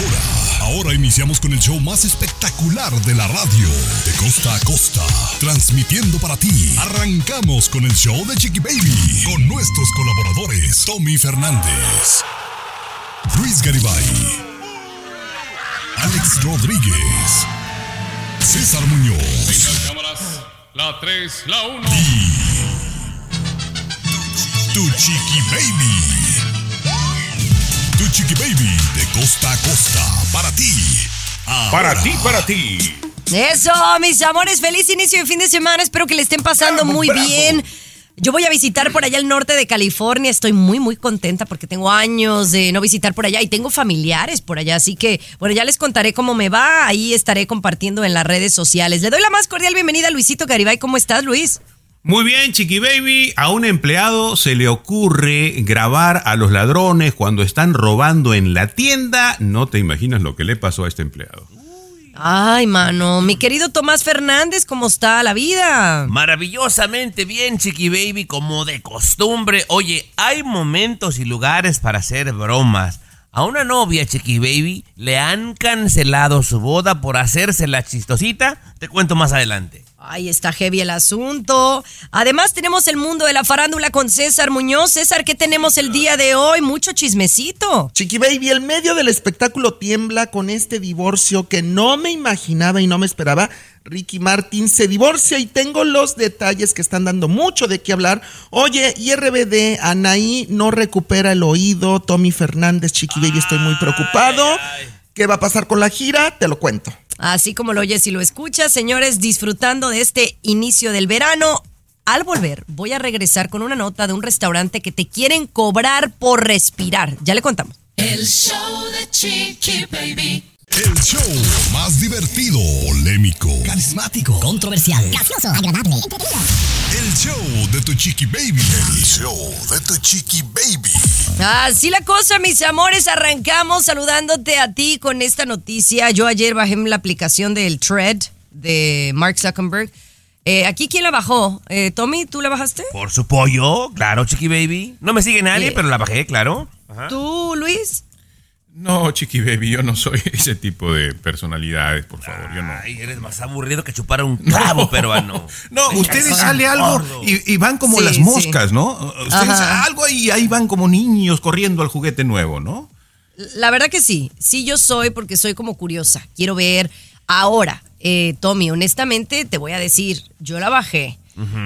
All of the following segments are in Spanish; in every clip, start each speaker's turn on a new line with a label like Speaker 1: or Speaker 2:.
Speaker 1: Ahora, ahora iniciamos con el show más espectacular de la radio. De costa a costa. Transmitiendo para ti. Arrancamos con el show de Chiqui Baby. Con nuestros colaboradores. Tommy Fernández. Luis Garibay. Alex Rodríguez. César Muñoz.
Speaker 2: Venga, cámaras. La 3, la 1.
Speaker 1: Tu Chiqui Baby. Tu Chiqui Baby de costa a costa. Para ti.
Speaker 3: Para ti, para ti.
Speaker 4: Eso, mis amores, feliz inicio de fin de semana. Espero que le estén pasando
Speaker 3: Bravo,
Speaker 4: muy
Speaker 3: bravo.
Speaker 4: bien. Yo voy a visitar por allá el norte de California. Estoy muy, muy contenta porque tengo años de no visitar por allá y tengo familiares por allá. Así que, bueno, ya les contaré cómo me va. Ahí estaré compartiendo en las redes sociales. Le doy la más cordial bienvenida a Luisito Garibay. ¿Cómo estás, Luis?
Speaker 3: Muy bien, Chiqui Baby. A un empleado se le ocurre grabar a los ladrones cuando están robando en la tienda. No te imaginas lo que le pasó a este empleado.
Speaker 4: Ay, mano. Mi querido Tomás Fernández, ¿cómo está la vida?
Speaker 5: Maravillosamente bien, Chiqui Baby, como de costumbre. Oye, hay momentos y lugares para hacer bromas. A una novia, Chiqui Baby, le han cancelado su boda por hacerse la chistosita. Te cuento más adelante.
Speaker 4: Ay, está heavy el asunto. Además, tenemos el mundo de la farándula con César Muñoz. César, ¿qué tenemos el día de hoy? Mucho chismecito.
Speaker 6: Chiqui Baby, el medio del espectáculo tiembla con este divorcio que no me imaginaba y no me esperaba. Ricky Martin se divorcia y tengo los detalles que están dando mucho de qué hablar. Oye, y RBD, Anaí no recupera el oído. Tommy Fernández, Chiqui Baby, estoy muy preocupado. ¿Qué va a pasar con la gira? Te lo cuento.
Speaker 4: Así como lo oyes y lo escuchas, señores, disfrutando de este inicio del verano. Al volver, voy a regresar con una nota de un restaurante que te quieren cobrar por respirar. Ya le contamos.
Speaker 7: El show de Chiqui Baby.
Speaker 1: El show más divertido, polémico,
Speaker 8: Carismático, controversial,
Speaker 9: gracioso, agradable,
Speaker 1: el show de tu chiqui baby. El show de tu chiqui baby.
Speaker 4: Así la cosa, mis amores, arrancamos saludándote a ti con esta noticia. Yo ayer bajé la aplicación del Thread de Mark Zuckerberg. Eh, aquí, ¿quién la bajó? Eh, Tommy, ¿tú la bajaste?
Speaker 5: Por su pollo, claro, Chiqui Baby. No me sigue nadie,
Speaker 4: Eh.
Speaker 5: pero la bajé, claro.
Speaker 4: ¿Tú, Luis?
Speaker 3: No, Chiqui Baby, yo no soy ese tipo de personalidades, por favor, yo no.
Speaker 5: Ay, eres más aburrido que chupar un clavo peruano.
Speaker 3: No, ustedes sale algo y, y van como
Speaker 4: Sí,
Speaker 3: las
Speaker 4: sí.
Speaker 3: moscas, ¿no? Ustedes
Speaker 4: Ajá.
Speaker 3: algo y ahí van como niños corriendo al juguete nuevo, ¿no?
Speaker 4: La verdad que sí, sí yo soy porque soy como curiosa. Quiero ver. Ahora, eh, Tommy, honestamente te voy a decir, yo la bajé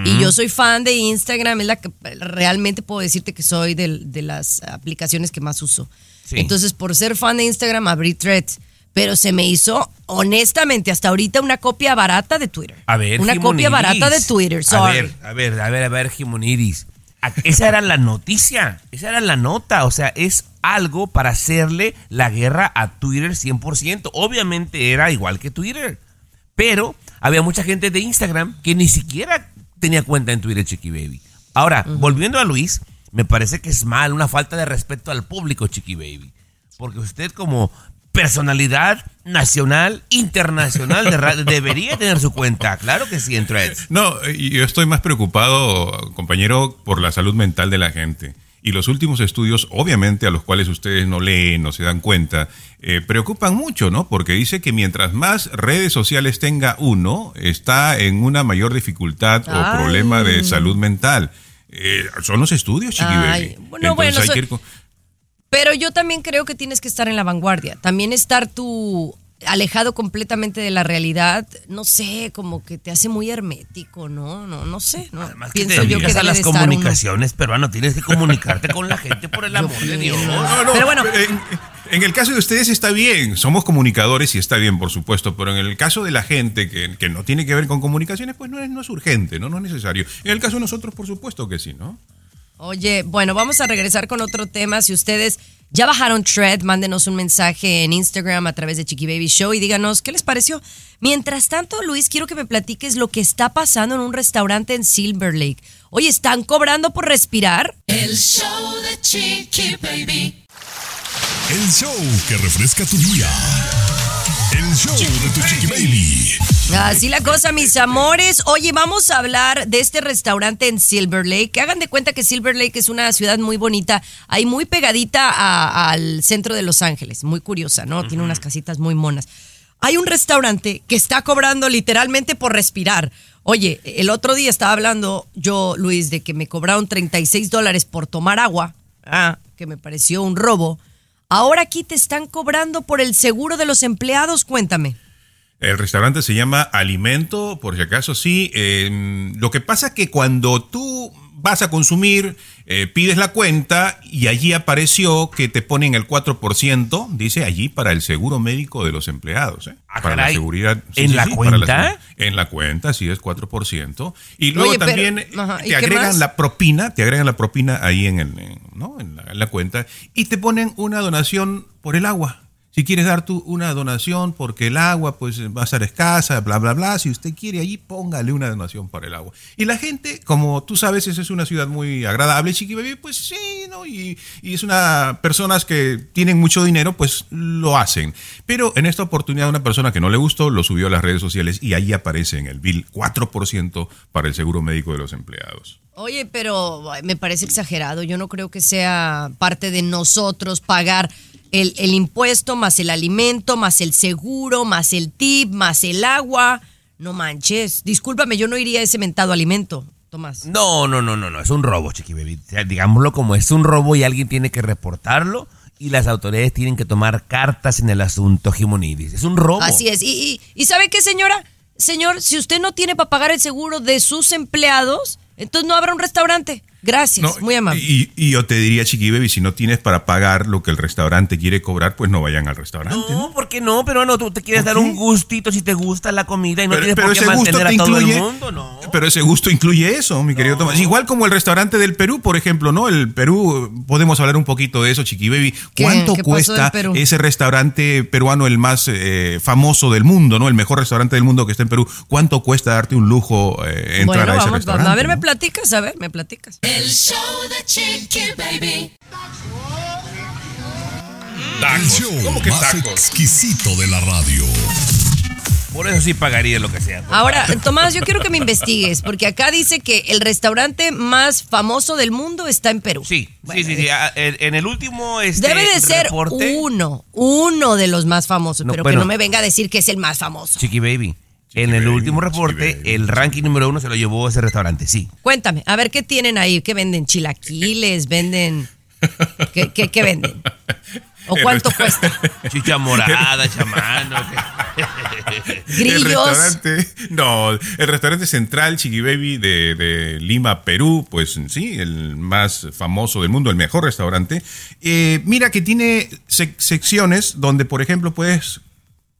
Speaker 4: y yo soy fan de Instagram, es la que realmente puedo decirte que soy de, las aplicaciones que más uso.
Speaker 5: Sí.
Speaker 4: Entonces, por ser fan de Instagram, abrí Threads. Pero se me hizo, honestamente, hasta ahorita una copia barata de Twitter.
Speaker 5: A ver,
Speaker 4: Una copia barata de Twitter,
Speaker 5: A
Speaker 4: sorry.
Speaker 5: ver, a ver, a ver, a ver, Jimoniris. A- Esa era la noticia, esa era la nota, o sea, es algo para hacerle la guerra a Twitter 100%. Obviamente era igual que Twitter, pero había mucha gente de Instagram que ni siquiera tenía cuenta en Twitter, Chiqui Baby. Ahora, volviendo a Luis, me parece que es mal, una falta de respeto al público, Chiqui Baby. Porque usted como personalidad nacional, internacional de radio, debería tener su cuenta. Claro que sí, en Threads.
Speaker 3: No, y yo estoy más preocupado, compañero, por la salud mental de la gente. Y los últimos estudios, obviamente, a los cuales ustedes no leen, no se dan cuenta, eh, preocupan mucho, ¿no? Porque dice que mientras más redes sociales tenga uno, está en una mayor dificultad o problema de salud mental. Eh, son los estudios, Chiqui
Speaker 4: Ay, bueno, bueno,
Speaker 3: hay que ir con-
Speaker 4: Pero yo también creo que tienes que estar en la vanguardia. También estar tú alejado completamente de la realidad, no sé, como que te hace muy hermético, ¿no? No, no sé, no.
Speaker 5: Además que te
Speaker 4: Pienso yo que
Speaker 5: a las
Speaker 4: estar uno-
Speaker 5: comunicaciones, peruano. Tienes que comunicarte con la gente por el amor de Dios.
Speaker 3: No, no,
Speaker 4: Pero bueno.
Speaker 3: En, en el caso de ustedes está bien, somos comunicadores y está bien, por supuesto, pero en el caso de la gente que, que no tiene que ver con comunicaciones, pues no es, no es urgente, ¿no? no es necesario. En el caso de nosotros, por supuesto que sí, ¿no?
Speaker 4: Oye, bueno, vamos a regresar con otro tema. Si ustedes ya bajaron Tread, mándenos un mensaje en Instagram a través de Chiqui Baby Show y díganos qué les pareció. Mientras tanto, Luis, quiero que me platiques lo que está pasando en un restaurante en Silver Lake. Oye, ¿están cobrando por respirar?
Speaker 7: El show de Chiqui Baby.
Speaker 1: El show que refresca tu día. El show de tu chiqui baby.
Speaker 4: Así la cosa, mis amores. Oye, vamos a hablar de este restaurante en Silver Lake. Que hagan de cuenta que Silver Lake es una ciudad muy bonita, ahí muy pegadita a- al centro de Los Ángeles. Muy curiosa, ¿no? Tiene unas casitas muy monas. Hay un restaurante que está cobrando literalmente por respirar. Oye, el otro día estaba hablando yo, Luis, de que me cobraron 36 dólares por tomar agua. Ah, que me pareció un robo. Ahora aquí te están cobrando por el seguro de los empleados, cuéntame.
Speaker 3: El restaurante se llama Alimento, por si acaso sí. Eh, lo que pasa es que cuando tú vas a consumir, eh, pides la cuenta y allí apareció que te ponen el 4%, dice allí, para el seguro médico de los empleados. ¿eh?
Speaker 5: Ah,
Speaker 3: para la seguridad.
Speaker 5: ¿En la cuenta?
Speaker 3: segu- en la cuenta, sí, es 4%. Y luego
Speaker 4: Oye, pero-
Speaker 3: también
Speaker 4: ajá, ¿y
Speaker 3: te agregan
Speaker 4: más?
Speaker 3: la propina, te agregan la propina ahí en, el, en- ¿no? en, la, en la cuenta y te ponen una donación por el agua. Si quieres dar tú una donación porque el agua pues va a ser escasa, bla, bla, bla, si usted quiere allí, póngale una donación para el agua. Y la gente, como tú sabes, es una ciudad muy agradable, Chiqui Baby, pues sí, ¿no? Y, y es una, personas que tienen mucho dinero, pues lo hacen. Pero en esta oportunidad una persona que no le gustó lo subió a las redes sociales y ahí aparece en el bill 4% para el seguro médico de los empleados.
Speaker 4: Oye, pero me parece exagerado. Yo no creo que sea parte de nosotros pagar el, el impuesto, más el alimento, más el seguro, más el tip, más el agua. No manches. Discúlpame, yo no iría a ese mentado alimento, Tomás.
Speaker 5: No, no, no, no, no, es un robo, Chiqui Baby. O sea, digámoslo como es un robo y alguien tiene que reportarlo y las autoridades tienen que tomar cartas en el asunto, Jimonidis. Es un robo.
Speaker 4: Así es. Y, y, ¿y sabe qué, señora? Señor, si usted no tiene para pagar el seguro de sus empleados, entonces no habrá un restaurante. Gracias, muy amable.
Speaker 3: Y, y yo te diría, Chiqui Baby, si no tienes para pagar lo que el restaurante quiere cobrar, pues no vayan al restaurante.
Speaker 5: No, ¿por qué no? Pero no, tú te quieres dar un gustito si te gusta la comida y no
Speaker 3: Pero,
Speaker 5: tienes
Speaker 3: pero
Speaker 5: por qué
Speaker 3: ese gusto
Speaker 5: mantener
Speaker 3: te
Speaker 5: a todo
Speaker 3: incluye,
Speaker 5: el mundo, no.
Speaker 3: pero ese gusto incluye eso, mi querido Tomás. Igual como el restaurante del Perú, por ejemplo, ¿no? El Perú, podemos hablar un poquito de eso, Chiqui Baby. ¿Cuánto
Speaker 4: ¿Qué pasó
Speaker 3: cuesta ese restaurante peruano, el más eh, famoso del mundo, ¿no? El mejor restaurante del mundo que está en Perú. ¿Cuánto cuesta darte un lujo eh, entrar
Speaker 4: Bueno,
Speaker 3: a ese
Speaker 4: vamos,
Speaker 3: restaurante?
Speaker 4: a ver, me
Speaker 3: no?
Speaker 4: Platicas, a ver, me platicas.
Speaker 7: El show de Chiqui Baby.
Speaker 1: El show más exquisito de la radio.
Speaker 5: Por eso sí pagaría lo que sea.
Speaker 4: Ahora, Tomás, yo quiero que me investigues, porque acá dice que el restaurante más famoso del mundo está en Perú.
Speaker 5: Sí, sí, sí, sí. En, en el último este,
Speaker 4: Debe de ser
Speaker 5: reporte,
Speaker 4: uno, uno de los más famosos,
Speaker 5: No,
Speaker 4: pero
Speaker 5: bueno.
Speaker 4: que no me venga a decir que es el más famoso.
Speaker 5: Chiqui Baby. En el último reporte, el ranking número uno se lo llevó ese restaurante, sí.
Speaker 4: Cuéntame, a ver qué tienen ahí, qué venden, chilaquiles, venden, qué, qué- qué venden, o cuánto cuesta.
Speaker 5: Chicha morada, chamano.
Speaker 3: El
Speaker 4: Grillos.
Speaker 3: restaurante, no, el restaurante central Chiqui Baby de, de Lima, Perú, pues sí, el más famoso del mundo, el mejor restaurante. Eh, mira que tiene sec- secciones donde, por ejemplo, puedes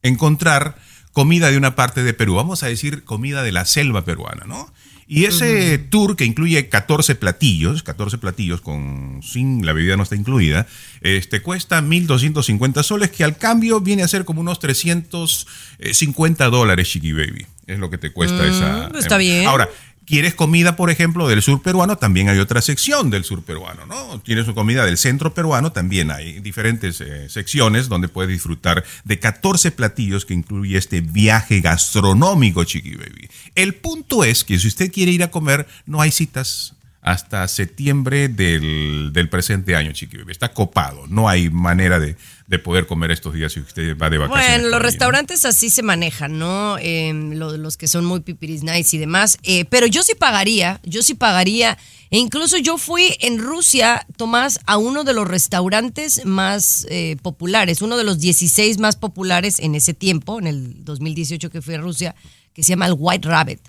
Speaker 3: encontrar comida de una parte de Perú, vamos a decir comida de la selva peruana, ¿no? Y ese tour que incluye 14 platillos, 14 platillos con sin la bebida no está incluida, este cuesta 1250 soles que al cambio viene a ser como unos 350 dólares, Chiqui Baby. Es lo que te cuesta
Speaker 4: Mm,
Speaker 3: esa.
Speaker 4: está bien.
Speaker 3: Ahora, ¿Quieres comida, por ejemplo, del sur peruano? También hay otra sección del sur peruano, ¿no? Tienes comida del centro peruano, también hay diferentes eh, secciones donde puedes disfrutar de 14 platillos que incluye este viaje gastronómico, Chiqui Baby. El punto es que si usted quiere ir a comer, no hay citas hasta septiembre del, del presente año, Chiqui Baby. Está copado, no hay manera de, de poder comer estos días si usted va de vacaciones.
Speaker 4: Bueno, los
Speaker 3: ahí, ¿no?
Speaker 4: restaurantes así se manejan, ¿no? Eh, lo- los que son muy pipiris nice y demás. Eh, pero yo sí pagaría, yo sí pagaría. E incluso yo fui en Rusia, Tomás, a uno de los restaurantes más eh, populares, uno de los 16 más populares en ese tiempo, en el 2018 que fui a Rusia, que se llama el White Rabbit.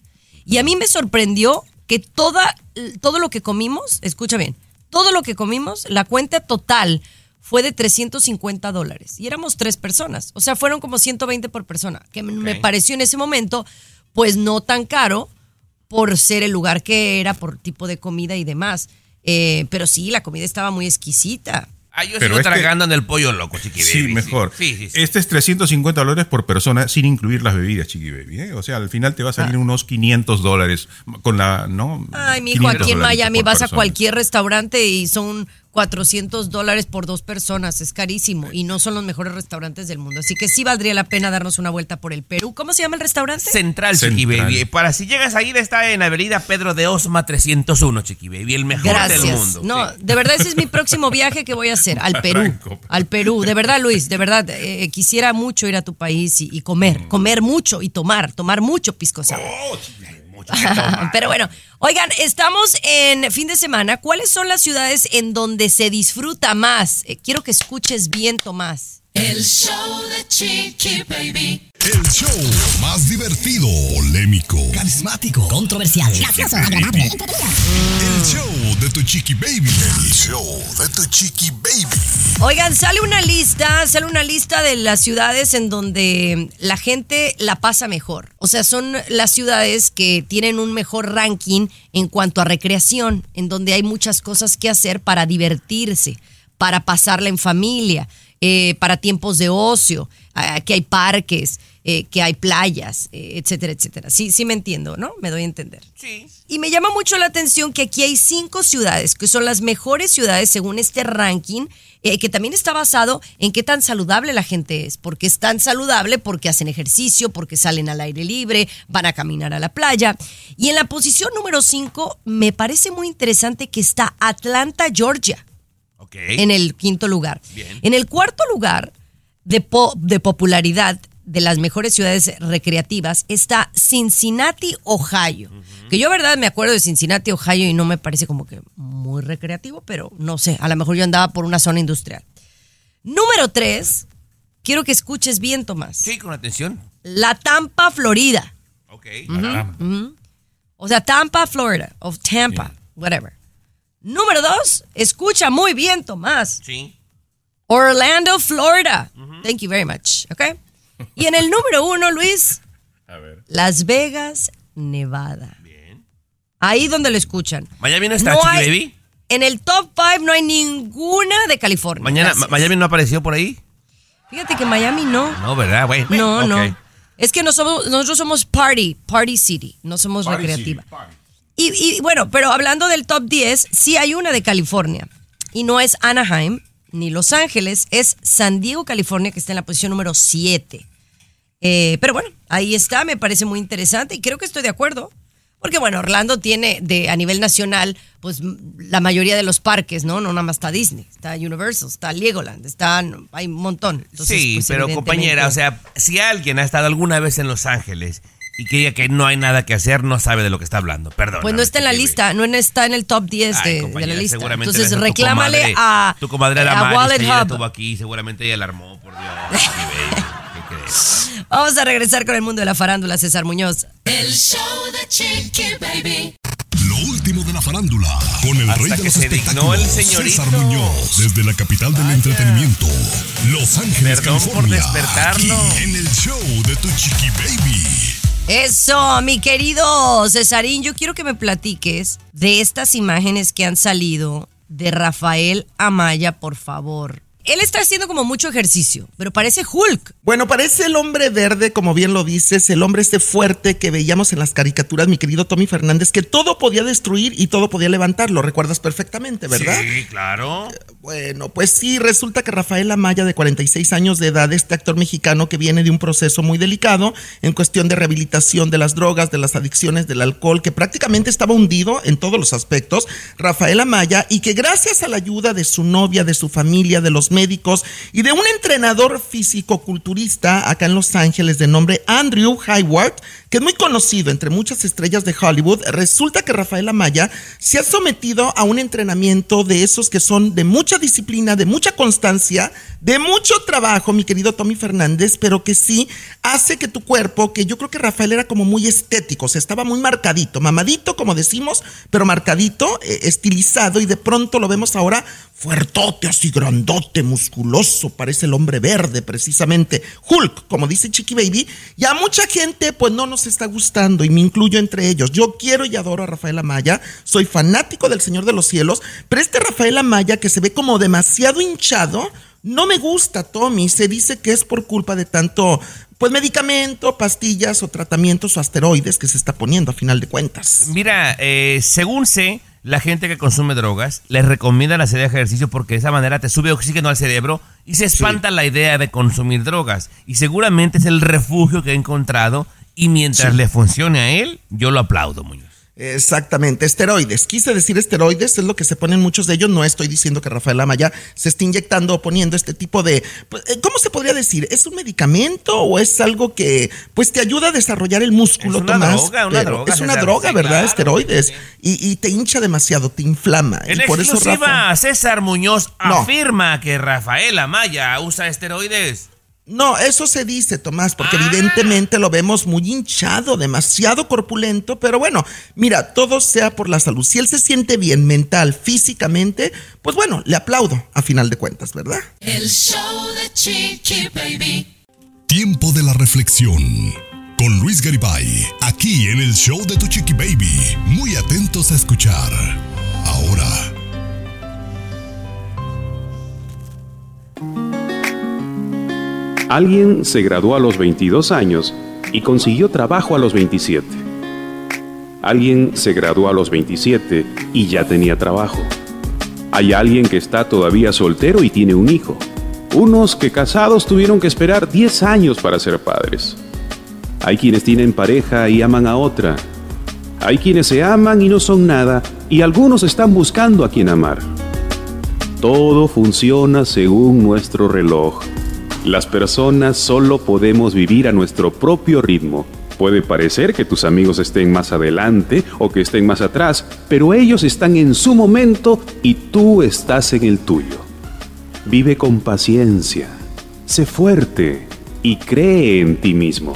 Speaker 4: Y a mí me sorprendió que toda, todo lo que comimos, escucha bien, todo lo que comimos, la cuenta total fue de 350 dólares. Y éramos tres personas. O sea, fueron como 120 por persona. Que me- me pareció en ese momento, pues no tan caro por ser el lugar que era, por tipo de comida y demás. Eh, pero sí, la comida estaba muy exquisita.
Speaker 5: Ah, yo
Speaker 3: Pero
Speaker 5: sigo
Speaker 3: este-
Speaker 5: tragando en el pollo loco, chiqui
Speaker 3: Sí,
Speaker 5: baby,
Speaker 3: mejor.
Speaker 5: Sí, sí, sí.
Speaker 3: Este es 350 dólares por persona sin incluir las bebidas, Chiqui Baby. ¿eh? O sea, al final te va a salir unos 500 dólares con la, ¿no?
Speaker 4: Ay, mi hijo,
Speaker 3: 500
Speaker 4: aquí en Miami vas a cualquier restaurante y son 400 dólares por dos personas. Es carísimo y no son los mejores restaurantes del mundo. Así que sí valdría la pena darnos una vuelta por el Perú. ¿Cómo se llama el restaurante?
Speaker 5: Central, Chiqui
Speaker 3: Central.
Speaker 5: Baby. Para si llegas ahí, está en Avenida Pedro de Osma 301, Chiqui Baby. El mejor del mundo.
Speaker 4: No,
Speaker 5: Sí.
Speaker 4: de verdad ese es mi próximo viaje que voy a hacer al Perú. Al Perú. De verdad, Luis, de verdad, eh, quisiera mucho ir a tu país y, y comer, comer mucho y tomar, tomar mucho pisco sour. Pero bueno, oigan, estamos en fin de semana. ¿Cuáles son las ciudades en donde se disfruta más? Eh, quiero que escuches bien, Tomás.
Speaker 7: El show de Chiqui Baby.
Speaker 1: El show más divertido, polémico,
Speaker 8: Carismático. Controversial. Gracioso. Agradable.
Speaker 1: el show de tu chiqui baby. El show de tu chiqui baby.
Speaker 4: Oigan, sale una lista, sale una lista de las ciudades en donde la gente la pasa mejor. O sea, son las ciudades que tienen un mejor ranking en cuanto a recreación, en donde hay muchas cosas que hacer para divertirse, para pasarla en familia, eh, para tiempos de ocio, que hay parques, eh, que hay playas, eh, etcétera, etcétera. Sí, sí me entiendo, ¿no? Me doy a entender.
Speaker 5: Sí.
Speaker 4: Y me llama mucho la atención que aquí hay cinco ciudades que son las mejores ciudades según este ranking, eh, que también está basado en qué tan saludable la gente es. Porque es tan saludable porque hacen ejercicio, porque salen al aire libre, van a caminar a la playa. Y en la posición número cinco me parece muy interesante que está Atlanta, Georgia En el quinto lugar.
Speaker 5: Bien.
Speaker 4: En el cuarto lugar de, po- de popularidad de las mejores ciudades recreativas está Cincinnati, Ohio. Que yo, verdad, me acuerdo de Cincinnati, Ohio y no me parece como que muy recreativo, pero no sé, a lo mejor yo andaba por una zona industrial. Número tres, quiero que escuches bien, Tomás.
Speaker 5: Sí, con atención.
Speaker 4: La Tampa, Florida.
Speaker 5: Ok.
Speaker 4: O sea, Tampa, Florida. O Tampa, whatever. Número dos, escucha muy bien, Tomás.
Speaker 5: Sí.
Speaker 4: Orlando, Florida. Thank you very much. ¿Ok? Y en el número uno, Luis,
Speaker 3: A ver.
Speaker 4: Las Vegas, Nevada.
Speaker 5: Bien.
Speaker 4: Ahí donde lo escuchan.
Speaker 5: ¿Miami no está,
Speaker 4: No hay-? En el top five no hay ninguna de California.
Speaker 5: Mañana,
Speaker 4: Gracias.
Speaker 5: ¿Miami no apareció por ahí?
Speaker 4: Fíjate que Miami no.
Speaker 5: No, ¿verdad?
Speaker 4: No, no. Es que no somos, nosotros somos party, party city, no somos recreativa. Y, y, bueno, pero hablando del top 10, sí hay una de California. Y no es Anaheim ni Los Ángeles, es San Diego, California, que está en la posición número 7. Eh, pero bueno, ahí está, me parece muy interesante y creo que estoy de acuerdo. Porque bueno, Orlando tiene de a nivel nacional, pues la mayoría de los parques, ¿no? No nada más está Disney, está Universal, está Legoland, está, hay un montón. Entonces,
Speaker 5: sí,
Speaker 4: pues,
Speaker 5: pero compañera, o sea, si alguien ha estado alguna vez en Los Ángeles y que diga que no hay nada que hacer, no sabe de lo que está hablando. Perdón.
Speaker 4: Pues no está en la lista, no está en el top 10 de, de la lista.
Speaker 5: Seguramente
Speaker 4: Entonces
Speaker 5: la- tu
Speaker 4: reclámale
Speaker 5: comadre-
Speaker 4: a,
Speaker 5: Tu comadre
Speaker 4: a
Speaker 5: Damaris,
Speaker 4: Wallet
Speaker 5: que ella
Speaker 4: Hub.
Speaker 5: estuvo aquí, seguramente ella la armó, por Dios.
Speaker 4: Vamos a regresar con el mundo de la farándula, César Muñoz.
Speaker 7: El show de Chiqui Baby.
Speaker 1: Lo último de la farándula con el
Speaker 5: Hasta
Speaker 1: rey de
Speaker 5: que
Speaker 1: los espectáculos,
Speaker 5: el señorito.
Speaker 1: César Muñoz, desde la capital del entretenimiento, Los Ángeles,
Speaker 5: Perdón por
Speaker 1: California.
Speaker 5: despertarlo.
Speaker 1: Aquí en el show de tu chiqui baby.
Speaker 4: Eso, mi querido Cesarín, yo quiero que me platiques de estas imágenes que han salido de Rafael Amaya, por favor. Él está haciendo como mucho ejercicio, pero parece Hulk.
Speaker 6: Bueno, parece el hombre verde, como bien lo dices, el hombre este fuerte que veíamos en las caricaturas, mi querido Tommy Fernández, que todo podía destruir y todo podía levantar. Lo recuerdas perfectamente, ¿verdad?
Speaker 5: Sí, claro.
Speaker 6: Bueno, pues sí, resulta que Rafael Amaya, de 46 años de edad, este actor mexicano que viene de un proceso muy delicado en cuestión de rehabilitación de las drogas, de las adicciones, del alcohol, que prácticamente estaba hundido en todos los aspectos, Rafael Amaya, y que gracias a la ayuda de su novia, de su familia, de los médicos y de un entrenador físico-culturista acá en Los Ángeles de nombre Andrew Hayward, que es muy conocido entre muchas estrellas de Hollywood, resulta que Rafael Amaya se ha sometido a un entrenamiento de esos que son de mucha disciplina, de mucha constancia, de mucho trabajo, mi querido Tommy Fernández, pero que sí hace que tu cuerpo, que yo creo que Rafael era como muy estético, o sea, estaba muy marcadito, mamadito, como decimos, pero marcadito, eh, estilizado, y de pronto lo vemos ahora fuertote, así grandote, musculoso, parece el hombre verde, precisamente, Hulk, como dice Chiqui Baby, y a mucha gente, pues no nos está gustando, y me incluyo entre ellos. Yo quiero y adoro a Rafael Amaya, soy fanático del Señor de los Cielos, pero este Rafael Amaya que se ve como demasiado hinchado, no me gusta, Tommy. Se dice que es por culpa de tanto, pues, medicamento, pastillas o tratamientos o asteroides que se está poniendo a final de cuentas.
Speaker 5: Mira, eh, según sé, la gente que consume drogas les recomiendan hacer ejercicio porque de esa manera te sube oxígeno al cerebro y se espanta la idea de consumir drogas. Y seguramente es el refugio que he encontrado y mientras
Speaker 6: Sí.
Speaker 5: le funcione a él, yo lo aplaudo, Muñoz.
Speaker 6: Exactamente, esteroides. Quise decir esteroides, es lo que se ponen muchos de ellos. No estoy diciendo que Rafael Amaya se esté inyectando o poniendo este tipo de. pues, eh, ¿Cómo se podría decir? ¿Es un medicamento o es algo que pues te ayuda a desarrollar el músculo,
Speaker 5: Es una
Speaker 6: Tomás?
Speaker 5: droga, una droga,
Speaker 6: Es una droga, ¿verdad?
Speaker 5: claro,
Speaker 6: esteroides. Y, y te hincha demasiado, te inflama.
Speaker 5: En
Speaker 6: y por eso
Speaker 5: exclusiva,
Speaker 6: Rafa.
Speaker 5: César Muñoz
Speaker 6: No.
Speaker 5: afirma que Rafael Amaya usa esteroides.
Speaker 6: No, eso se dice, Tomás,
Speaker 5: Ah.
Speaker 6: porque evidentemente lo vemos muy hinchado, demasiado corpulento, pero bueno, mira, todo sea por la salud. Si él se siente bien mental, físicamente, pues bueno, le aplaudo a final de cuentas, ¿verdad?
Speaker 7: El show de Chiqui Baby.
Speaker 1: Tiempo de la reflexión. Con Luis Garibay, aquí en el show de Tu Chiqui Baby. Muy atentos a escuchar. Ahora.
Speaker 9: Alguien se graduó a los 22 años y consiguió trabajo a los 27. Alguien se graduó a los 27 y ya tenía trabajo. Hay alguien que está todavía soltero y tiene un hijo. Unos que casados tuvieron que esperar 10 años para ser padres. Hay quienes tienen pareja y aman a otra. Hay quienes se aman y no son nada y algunos están buscando a quien amar. Todo funciona según nuestro reloj. Las personas solo podemos vivir a nuestro propio ritmo. Puede parecer que tus amigos estén más adelante o que estén más atrás, pero ellos están en su momento y tú estás en el tuyo. Vive con paciencia, sé fuerte y cree en ti mismo.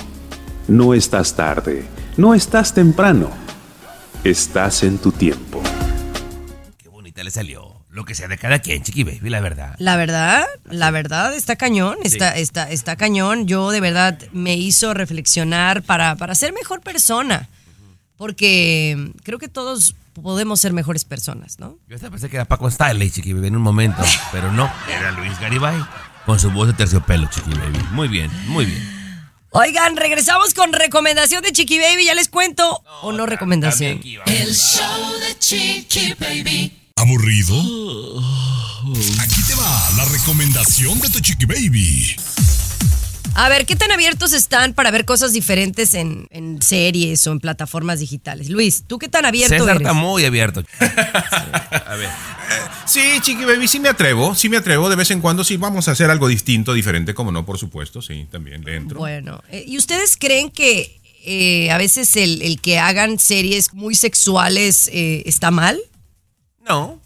Speaker 9: No estás tarde, no estás temprano, estás en tu tiempo.
Speaker 5: Qué bonita le salió. Lo que sea de cada quien, Chiqui Baby, la verdad.
Speaker 4: La verdad, la verdad está cañón, está, está, está cañón. Yo de verdad me hizo reflexionar para, para ser mejor persona. Porque creo que todos podemos ser mejores personas, ¿no?
Speaker 5: Yo hasta pensé que era Paco Stanley, Chiqui Baby, en un momento. Pero no, era Luis Garibay. Con su voz de terciopelo, Chiqui Baby. Muy bien, muy bien.
Speaker 4: Oigan, regresamos con recomendación de Chiqui Baby, ya les cuento. o no recomendación.
Speaker 7: El show de Chiqui Baby.
Speaker 1: ¿Aburrido? Aquí te va la recomendación de Tu Chiqui Baby.
Speaker 4: A ver, ¿qué tan abiertos están para ver cosas diferentes en, en series o en plataformas digitales? Luis, ¿tú qué tan abierto
Speaker 5: César
Speaker 4: eres?
Speaker 5: está muy abierto. A ver.
Speaker 3: Sí, Chiqui Baby, sí me atrevo, sí me atrevo. De vez en cuando sí vamos a hacer algo distinto, diferente, como no, por supuesto, sí, también dentro.
Speaker 4: Bueno, eh, ¿y ustedes creen que eh, a veces el, el que hagan series muy sexuales eh, está mal?
Speaker 5: No,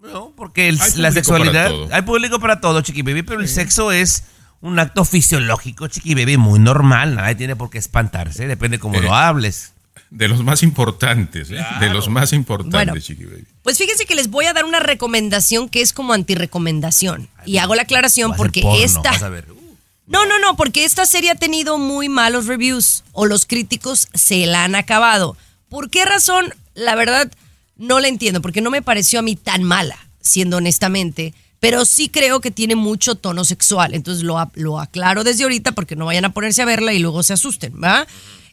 Speaker 5: no, porque el- la sexualidad. Hay público para todo, Chiqui Baby, pero el sexo es un acto fisiológico, Chiqui Baby, muy normal. Nadie tiene por qué espantarse, depende cómo
Speaker 3: Eh,
Speaker 5: lo hables.
Speaker 3: De los más importantes, ¿eh? De los más importantes,
Speaker 4: Bueno.
Speaker 3: Chiqui Baby.
Speaker 4: Pues fíjense que les voy a dar una recomendación que es como antirecomendación. Y hago la aclaración
Speaker 5: Va a ser
Speaker 4: porque
Speaker 5: porno,
Speaker 4: esta...
Speaker 5: vas a ver.
Speaker 4: No, no, no, porque esta serie ha tenido muy malos reviews o los críticos se la han acabado. ¿Por qué razón? La verdad, no la entiendo, porque no me pareció a mí tan mala, siendo honestamente, pero sí creo que tiene mucho tono sexual. Entonces lo, lo aclaro desde ahorita porque no vayan a ponerse a verla y luego se asusten, ¿va?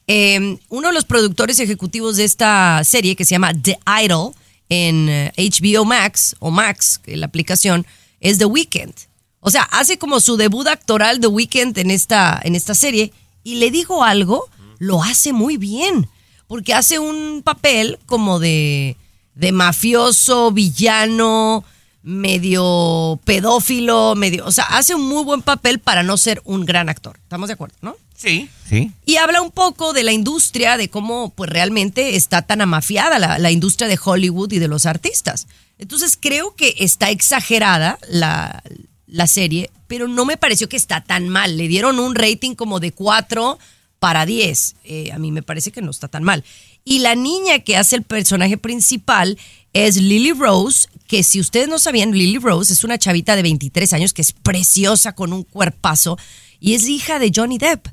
Speaker 4: Eh, uno de los productores ejecutivos de esta serie, que se llama The Idol, en eh, HBO Max, o Max, la aplicación, es The Weeknd. O sea, hace como su debut actoral The Weeknd en esta, en esta serie y le digo algo, lo hace muy bien, porque hace un papel como de, de mafioso, villano, medio pedófilo, medio, o sea, hace un muy buen papel para no ser un gran actor. ¿Estamos de acuerdo, no?
Speaker 5: Sí, sí.
Speaker 4: Y habla un poco de la industria, de cómo pues realmente está tan amafiada la, la industria de Hollywood y de los artistas. Entonces creo que está exagerada la, la serie, pero no me pareció que está tan mal. Le dieron un rating como de 4 para 10. Eh, a mí me parece que no está tan mal. Y la niña que hace el personaje principal es Lily Rose, que si ustedes no sabían, Lily Rose es una chavita de 23 años que es preciosa con un cuerpazo y es hija de Johnny Depp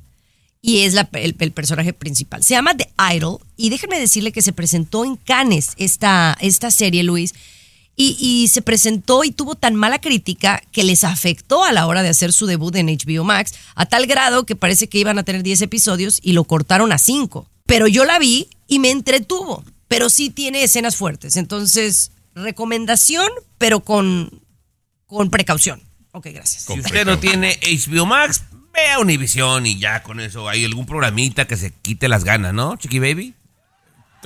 Speaker 4: y es la- el, el personaje principal. Se llama The Idol y déjenme decirle que se presentó en Cannes esta, esta serie, Luis, y, y se presentó y tuvo tan mala crítica que les afectó a la hora de hacer su debut en HBO Max, a tal grado que parece que iban a tener 10 episodios y lo cortaron a 5. Pero yo la vi y me entretuvo, pero sí tiene escenas fuertes. Entonces, recomendación, pero con, con precaución. Ok, gracias.
Speaker 5: Si usted no tiene HBO Max, vea Univision y ya con eso hay algún programita que se quite las ganas, ¿no, Chiqui Baby?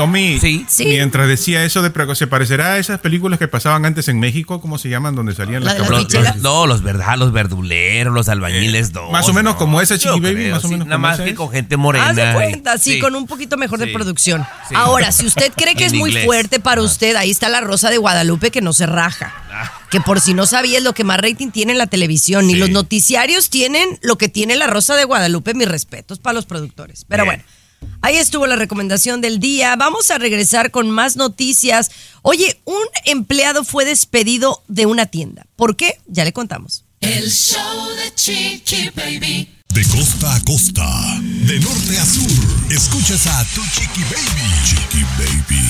Speaker 3: Tommy,
Speaker 5: Sí.
Speaker 3: mientras decía eso de preco, ¿se parecerá a esas películas que pasaban antes en México? ¿Cómo se llaman? Donde salían las
Speaker 5: Los- los- no, los, verdad, los verduleros, los albañiles, no.
Speaker 3: Eh, más o menos
Speaker 5: no.
Speaker 3: como esa, Chiqui Baby,
Speaker 5: creo,
Speaker 3: más o
Speaker 5: sí,
Speaker 3: menos
Speaker 5: Nada
Speaker 3: como
Speaker 5: más
Speaker 3: esa
Speaker 5: que
Speaker 3: es.
Speaker 5: con gente morena.
Speaker 4: Haz de
Speaker 5: y-
Speaker 4: cuenta, sí,
Speaker 5: sí.
Speaker 4: con un poquito mejor de producción.
Speaker 5: Sí.
Speaker 4: Ahora, si usted cree que es muy
Speaker 5: inglés.
Speaker 4: fuerte para usted, ahí está la Rosa de Guadalupe que no se raja.
Speaker 5: Ah.
Speaker 4: Que por si no sabía es lo que más rating tiene en la televisión. Ni los noticiarios tienen lo que tiene la Rosa de Guadalupe. Mis respetos para los productores. Pero
Speaker 5: Bien.
Speaker 4: bueno. Ahí estuvo la recomendación del día. Vamos a regresar con más noticias. Oye, un empleado fue despedido de una tienda. ¿Por qué? Ya le contamos.
Speaker 7: El show de Chiqui Baby.
Speaker 1: De costa a costa, de norte a sur, escuchas a tu chiqui baby. Chiqui baby.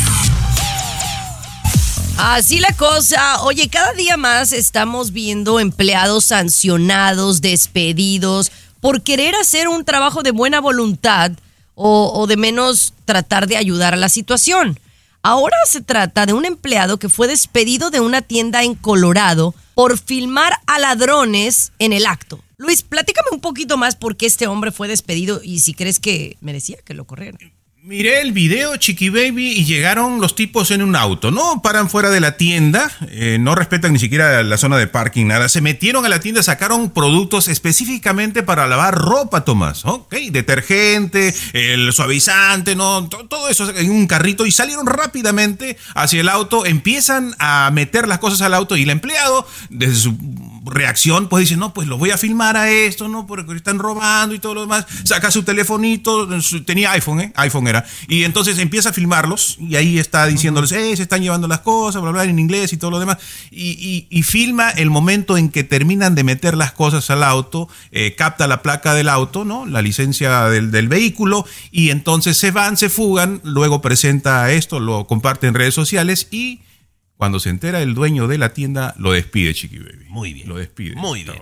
Speaker 4: Así la cosa. Oye, cada día más estamos viendo empleados sancionados, despedidos, por querer hacer un trabajo de buena voluntad o, o de menos tratar de ayudar a la situación. Ahora se trata de un empleado que fue despedido de una tienda en Colorado por filmar a ladrones en el acto. Luis, platícame un poquito más por qué este hombre fue despedido y si crees que merecía que lo corrieran.
Speaker 3: Miré el video, Chiqui Baby, y llegaron los tipos en un auto, ¿no? Paran fuera de la tienda, eh, no respetan ni siquiera la zona de parking, nada. Se metieron a la tienda, sacaron productos específicamente para lavar ropa, Tomás, ¿ok? Detergente, el suavizante, ¿no? To- Todo eso en un carrito y salieron rápidamente hacia el auto, empiezan a meter las cosas al auto y el empleado, desde su reacción, pues dice, no, pues los voy a filmar a esto, ¿no? Porque están robando y todo lo demás. Saca su telefonito, su- tenía iPhone, ¿eh? iPhone era. Y entonces empieza a filmarlos y ahí está diciéndoles, eh, se están llevando las cosas, bla, bla, en inglés y todo lo demás. Y, y- y filma el momento en que terminan de meter las cosas al auto, eh, capta la placa del auto, ¿no? La licencia del, del vehículo y entonces se van, se fugan, luego presenta esto, lo comparte en redes sociales y... Cuando se entera el dueño de la tienda, lo despide, Chiqui Baby.
Speaker 5: Muy bien.
Speaker 3: Lo despide.
Speaker 5: Muy bien.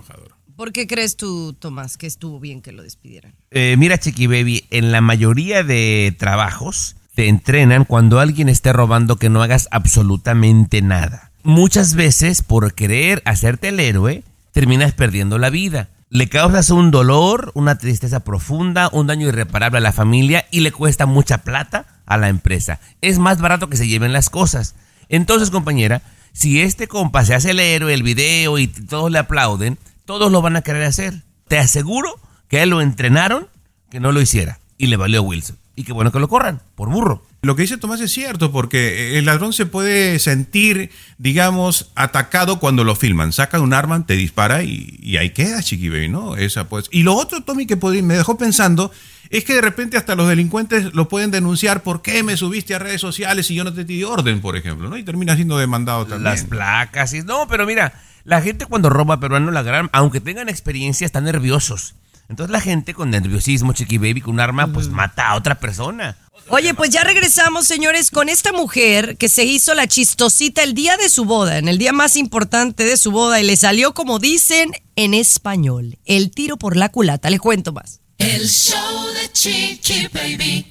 Speaker 4: ¿Por qué crees tú, Tomás, que estuvo bien que lo despidieran?
Speaker 5: Eh, mira, Chiqui Baby, en la mayoría de trabajos te entrenan cuando alguien esté robando que no hagas absolutamente nada. Muchas veces, por querer hacerte el héroe, terminas perdiendo la vida. Le causas un dolor, una tristeza profunda, un daño irreparable a la familia y le cuesta mucha plata a la empresa. Es más barato que se lleven las cosas. Entonces, compañera, si este compa se hace el héroe, el video y todos le aplauden, todos lo van a querer hacer. Te aseguro que a él lo entrenaron que no lo hiciera y le valió a Wilson. Y qué bueno que lo corran, por burro.
Speaker 3: Lo que dice Tomás es cierto, porque el ladrón se puede sentir, digamos, atacado cuando lo filman. Saca un arma, te dispara y, ahí queda, Chiqui Baby, ¿no? Esa pues. Y lo otro, Tommy, que me dejó pensando, es que de repente hasta los delincuentes lo pueden denunciar. ¿Por qué me subiste a redes sociales y yo no te di orden, por ejemplo? ¿no? Y termina siendo demandado también.
Speaker 5: Las placas y no, pero mira, la gente cuando roba peruano la gran, aunque tengan experiencia, están nerviosos. Entonces la gente con nerviosismo, chiqui baby, con un arma, pues mata a otra persona.
Speaker 4: Oye, pues ya regresamos, señores, con esta mujer que se hizo la chistosita el día de su boda, en el día más importante de su boda, y le salió, como dicen en español, el tiro por la culata. Les cuento más.
Speaker 7: El show de Chiqui Baby.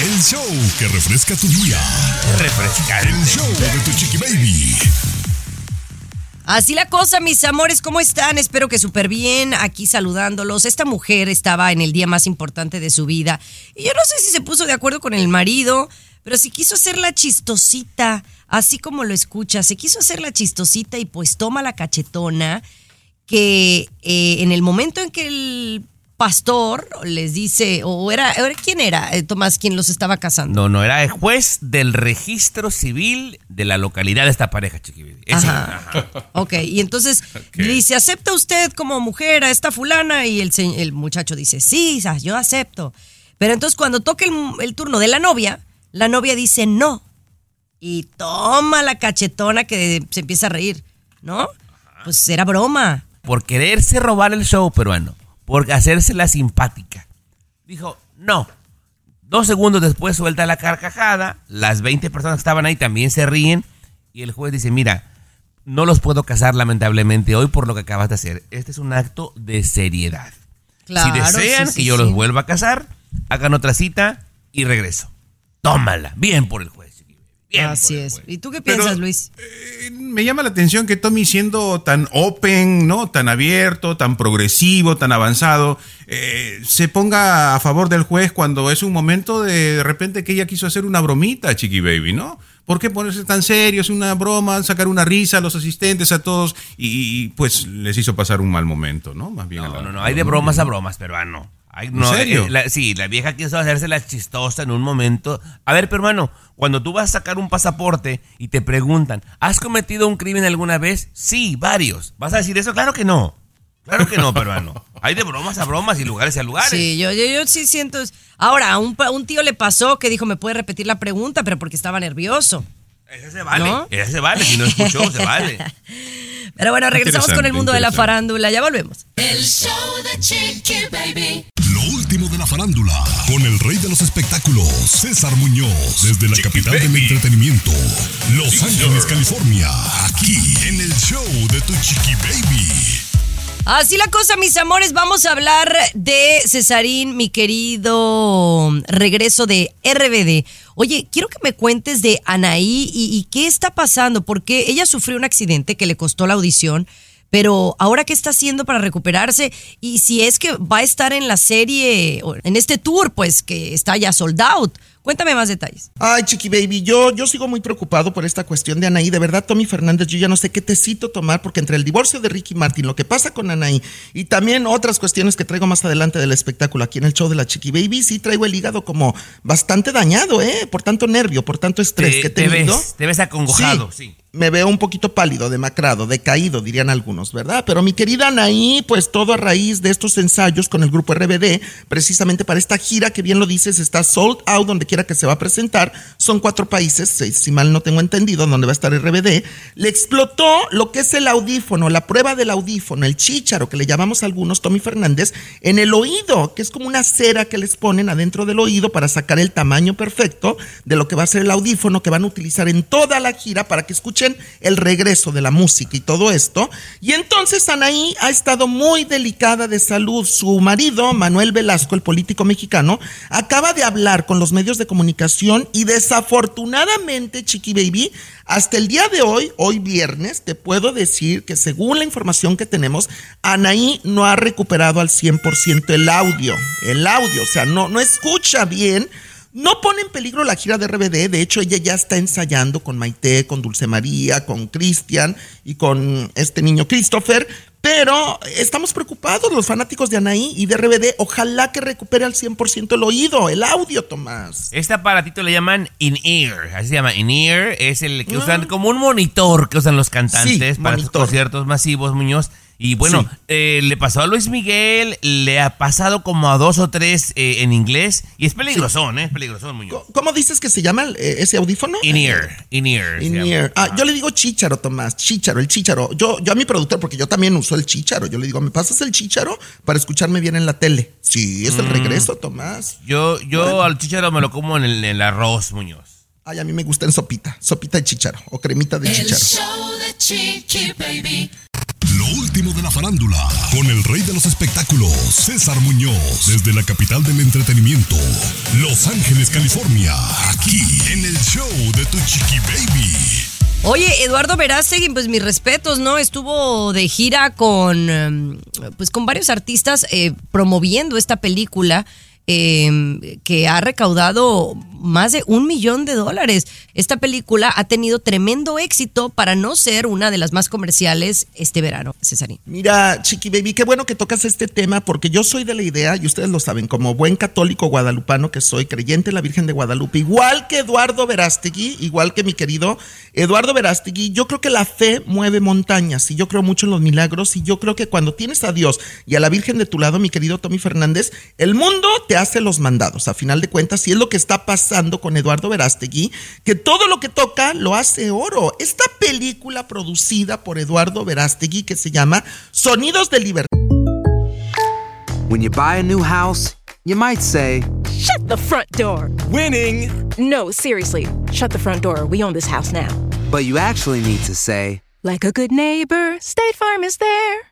Speaker 1: El show que refresca tu día.
Speaker 5: Refrescante.
Speaker 1: El show de tu chiqui baby.
Speaker 4: Así la cosa, mis amores, ¿cómo están? Espero que súper bien, aquí saludándolos. Esta mujer estaba en el día más importante de su vida y yo no sé si se puso de acuerdo con el marido, pero si quiso hacer la chistosita, así como lo escucha, se quiso hacer la chistosita y pues toma la cachetona que eh, en el momento en que el pastor les dice, o era, ¿quién era, eh, Tomás, quien los estaba casando?
Speaker 5: No, no, era el juez del registro civil de la localidad de esta pareja, Chiqui Baby. Ese,
Speaker 4: Ajá.
Speaker 5: ajá.
Speaker 4: Ok, y entonces dice, ¿acepta usted como mujer a esta fulana? Y el, el muchacho dice, sí, yo acepto. Pero entonces cuando toca el, el turno de la novia, la novia dice no. Y toma la cachetona que se empieza a reír, ¿no? Pues era broma.
Speaker 5: Por quererse robar el show peruano, por hacerse la simpática. Dijo, no. Dos segundos después suelta la carcajada, las 20 personas que estaban ahí también se ríen y el juez dice, mira, no los puedo casar lamentablemente hoy por lo que acabas de hacer. Este es un acto de seriedad.
Speaker 4: Claro,
Speaker 5: si desean
Speaker 4: sí,
Speaker 5: que yo
Speaker 4: sí.
Speaker 5: los vuelva a casar, hagan otra cita y regreso. Tómala. Bien por el juez. Bien
Speaker 4: Así
Speaker 5: el
Speaker 4: es.
Speaker 5: juez.
Speaker 4: ¿Y tú qué
Speaker 3: Pero,
Speaker 4: piensas, Luis?
Speaker 3: Me llama la atención que Tommy siendo tan open, ¿no? Tan abierto, tan progresivo, tan avanzado, eh, se ponga a favor del juez cuando es un momento de, de repente que ella quiso hacer una bromita, Chiqui Baby, ¿no? ¿Por qué ponerse tan serio? Es una broma, sacar una risa a los asistentes, a todos, y, y, pues les hizo pasar un mal momento, ¿no? Más bien
Speaker 5: No,
Speaker 3: la-
Speaker 5: no, no, hay de bromas a bromas, peruano. Hay, no,
Speaker 3: serio?
Speaker 5: eh, la- sí, la vieja quiso hacerse la chistosa en un momento. A ver, peruano, cuando tú vas a sacar un pasaporte y te preguntan, ¿has cometido un crimen alguna vez? Sí, varios. ¿Vas a decir eso? Claro que no. Claro que no, peruano. Hay de bromas a bromas y lugares a lugares.
Speaker 4: Sí, yo, yo, yo sí siento. Ahora, a un, pa- un tío le pasó que dijo, ¿me puede repetir la pregunta? Pero porque estaba nervioso.
Speaker 5: Ese se vale.
Speaker 4: ¿No?
Speaker 5: Ese se vale. Si no escuchó, se vale.
Speaker 4: Pero bueno, regresamos con el mundo de la farándula. Ya volvemos.
Speaker 7: El show de Chiqui Baby.
Speaker 1: Lo último de la farándula, con el rey de los espectáculos, César Muñoz, desde la capital del entretenimiento, Los Ángeles, California, aquí en el show de tu chiqui baby.
Speaker 4: Así la cosa, mis amores, vamos a hablar de Cesarín, mi querido regreso de RBD. Oye, quiero que me cuentes de Anaí y, qué está pasando, porque ella sufrió un accidente que le costó la audición, pero ahora qué está haciendo para recuperarse y si es que va a estar en la serie, en este tour, pues que está ya sold out. Cuéntame más detalles.
Speaker 6: Ay, Chiqui Baby, yo, yo sigo muy preocupado por esta cuestión de Anaí. De verdad, Tommy Fernández, yo ya no sé qué tecito tomar, porque entre el divorcio de Ricky Martin, lo que pasa con Anaí y también otras cuestiones que traigo más adelante del espectáculo aquí en el show de la Chiqui Baby, sí traigo el hígado como bastante dañado, ¿eh? Por tanto nervio, por tanto estrés que he
Speaker 5: te,
Speaker 6: tenido.
Speaker 5: ves, te ves acongojado, sí.
Speaker 6: Me veo un poquito pálido, demacrado, decaído, dirían algunos, ¿verdad? Pero mi querida Anaí, pues todo a raíz de estos ensayos con el grupo RBD, precisamente para esta gira que bien lo dices, está sold out donde quiera que se va a presentar. Son cuatro países, si mal no tengo entendido, donde va a estar RBD. Le explotó lo que es el audífono, la prueba del audífono, el chícharo que le llamamos algunos, Tommy Fernández, en el oído, que es como una cera que les ponen adentro del oído para sacar el tamaño perfecto de lo que va a ser el audífono que van a utilizar en toda la gira para que escuchen el regreso de la música y todo esto. Y entonces Anaí ha estado muy delicada de salud. Su marido, Manuel Velasco, el político mexicano, acaba de hablar con los medios de comunicación y desafortunadamente, Chiqui Baby, hasta el día de hoy, hoy viernes, te puedo decir que según la información que tenemos, Anaí no ha recuperado al 100% el audio. El audio, o sea, no, no escucha bien. No pone en peligro la gira de RBD, de hecho ella ya está ensayando con Maite, con Dulce María, con Cristian y con este niño Christopher, pero estamos preocupados los fanáticos de Anaí y de RBD, ojalá que recupere al 100% el oído, el audio, Tomás.
Speaker 5: Este aparatito le llaman in-ear, así se llama. In-ear es el que
Speaker 6: Ah.
Speaker 5: usan como un monitor que usan los cantantes
Speaker 6: Sí,
Speaker 5: para sus
Speaker 6: monitor.
Speaker 5: conciertos masivos, Muñoz. Y bueno,
Speaker 6: Sí.
Speaker 5: eh, le pasó a Luis Miguel, le ha pasado como a dos o tres eh, en inglés. Y es peligrosón, ¿eh? Es peligrosón, Muñoz.
Speaker 6: ¿Cómo dices que se llama eh, ese audífono?
Speaker 5: In-ear, in-ear.
Speaker 6: In-ear. Ah, yo le digo chícharo, Tomás, chícharo, el chícharo. Yo, yo a mi productor, porque yo también uso el chícharo, yo le digo, ¿me pasas el chícharo para escucharme bien en la tele? Sí, es el
Speaker 5: Mm.
Speaker 6: regreso, Tomás.
Speaker 5: Yo, yo
Speaker 6: Bueno.
Speaker 5: al chicharo me lo como en el, en el arroz, Muñoz.
Speaker 6: Ay, a mí me gusta en sopita, sopita de chícharo o cremita de
Speaker 7: El
Speaker 6: chícharo.
Speaker 7: show de Chiqui Baby.
Speaker 1: Lo último de la farándula, con el rey de los espectáculos, César Muñoz, desde la capital del entretenimiento, Los Ángeles, California, aquí en el show de tu chiqui baby.
Speaker 4: Oye, Eduardo Verástegui, pues mis respetos, ¿no? Estuvo de gira con, em, pues con varios artistas eh, promoviendo esta película eh, que ha recaudado más de un millón de dólares. Esta película ha tenido tremendo éxito para no ser una de las más comerciales este verano, Cesarín.
Speaker 6: Mira, Chiqui Baby, qué bueno que tocas este tema porque yo soy de la idea, y ustedes lo saben, como buen católico guadalupano que soy, creyente en la Virgen de Guadalupe, igual que Eduardo Verástegui, igual que mi querido Eduardo Verástegui, yo creo que la fe mueve montañas y yo creo mucho en los milagros y yo creo que cuando tienes a Dios y a la Virgen de tu lado, mi querido Tommy Fernández, el mundo te hace los mandados, a final de cuentas, y es lo que está pasando con Eduardo Verástegui, que todo lo que toca lo hace oro. Esta película producida por Eduardo Verástegui que se llama Sonidos de Libertad.
Speaker 10: When you buy a new house, you might say,
Speaker 11: Shut the front door.
Speaker 10: Winning!
Speaker 11: No, seriously. Shut the front door. We own this house now.
Speaker 10: But you actually need to say,
Speaker 11: Like a good neighbor, State Farm is there.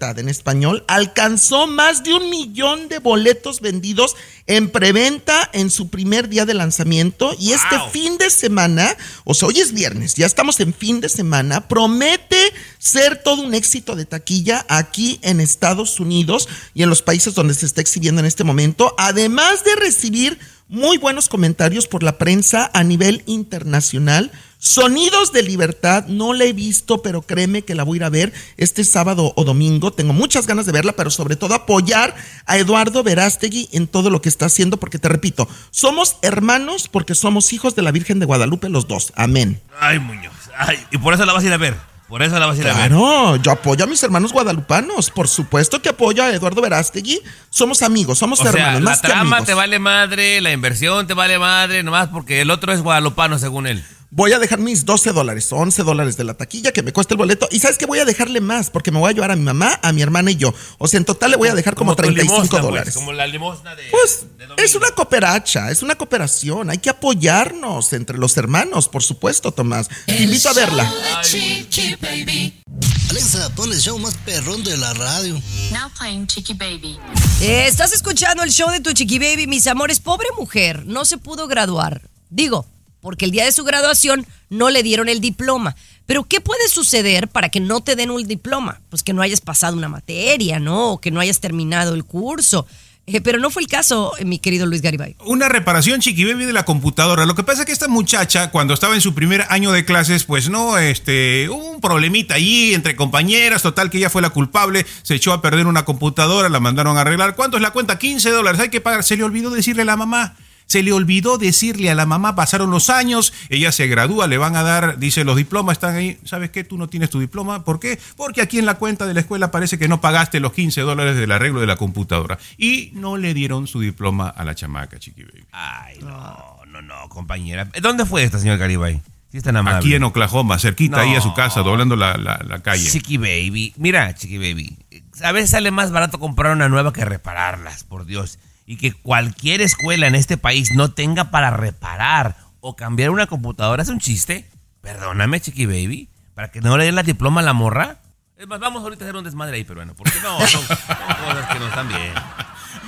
Speaker 6: En español alcanzó más de un millón de boletos vendidos en preventa en su primer día de lanzamiento y este fin de semana, o sea, hoy es viernes, ya estamos en fin de semana, promete ser todo un éxito de taquilla aquí en Estados Unidos y en los países donde se está exhibiendo en este momento, además de recibir muy buenos comentarios por la prensa a nivel internacional. Sonidos de Libertad, no la he visto, pero créeme que la voy a ir a ver este sábado o domingo. Tengo muchas ganas de verla, pero sobre todo apoyar a Eduardo Verástegui en todo lo que está haciendo, porque te repito, somos hermanos porque somos hijos de la Virgen de Guadalupe los dos. Amén.
Speaker 5: Ay, Muñoz. Ay, y por eso la vas a ir a ver. Por eso la vas a ir a ver.
Speaker 6: Claro, yo apoyo a mis hermanos guadalupanos. Por supuesto que apoyo a Eduardo Verástegui. Somos amigos, somos
Speaker 5: O sea,
Speaker 6: hermanos.
Speaker 5: la
Speaker 6: que
Speaker 5: trama
Speaker 6: amigos.
Speaker 5: te vale madre, la inversión te vale madre, nomás porque el otro es guadalupano, según él.
Speaker 6: Voy a dejar mis 12 dólares, 11 dólares de la taquilla que me cuesta el boleto. Y sabes que voy a dejarle más porque me voy a llevar a mi mamá, a mi hermana y yo. O sea, en total le voy a dejar como,
Speaker 5: tu
Speaker 6: 35
Speaker 5: limosna, pues,
Speaker 6: dólares.
Speaker 5: como la limosna de.
Speaker 6: Pues es una cooperacha, es una cooperación. Hay que apoyarnos entre los hermanos, por supuesto, Tomás. Te invito a verla.
Speaker 8: Alexa, pon el show más perrón de la radio.
Speaker 7: Now playing Chicky Baby.
Speaker 4: Eh, Estás escuchando el show de tu chiqui baby, mis amores. Pobre mujer, no se pudo graduar. Digo, porque el día de su graduación no le dieron el diploma. Pero ¿qué puede suceder para que no te den un diploma? Pues que no hayas pasado una materia, ¿no? Que no hayas terminado el curso. Eh, pero no fue el caso, eh, mi querido Luis Garibay.
Speaker 3: Una reparación chiqui baby de la computadora. Lo que pasa es que esta muchacha, cuando estaba en su primer año de clases, pues no, este, hubo un problemita allí entre compañeras, total que ella fue la culpable, se echó a perder una computadora, la mandaron a arreglar. ¿Cuánto es la cuenta? 15 dólares, hay que pagar. Se le olvidó decirle a la mamá. Se le olvidó decirle a la mamá, pasaron los años, ella se gradúa, le van a dar, dice, los diplomas están ahí. ¿Sabes qué? Tú no tienes tu diploma. ¿Por qué? Porque aquí en la cuenta de la escuela parece que no pagaste los 15 dólares del arreglo de la computadora. Y no le dieron su diploma a la chamaca, chiqui baby.
Speaker 5: Ay, no, no, no, compañera. ¿Dónde fue esta, señor Garibay? Si es tan amable.
Speaker 3: Aquí en Oklahoma, cerquita ahí a su casa, doblando la, la- la calle.
Speaker 5: Chiqui Baby. Mira, Chiqui Baby. A veces sale más barato comprar una nueva que repararlas, por Dios. Y que cualquier escuela en este país no tenga para reparar o cambiar una computadora es un chiste. Perdóname, Chiqui Baby. Para que no le den la diploma a la morra. Es más, vamos ahorita a hacer un desmadre ahí, pero bueno, porque no, son, son cosas que no están bien.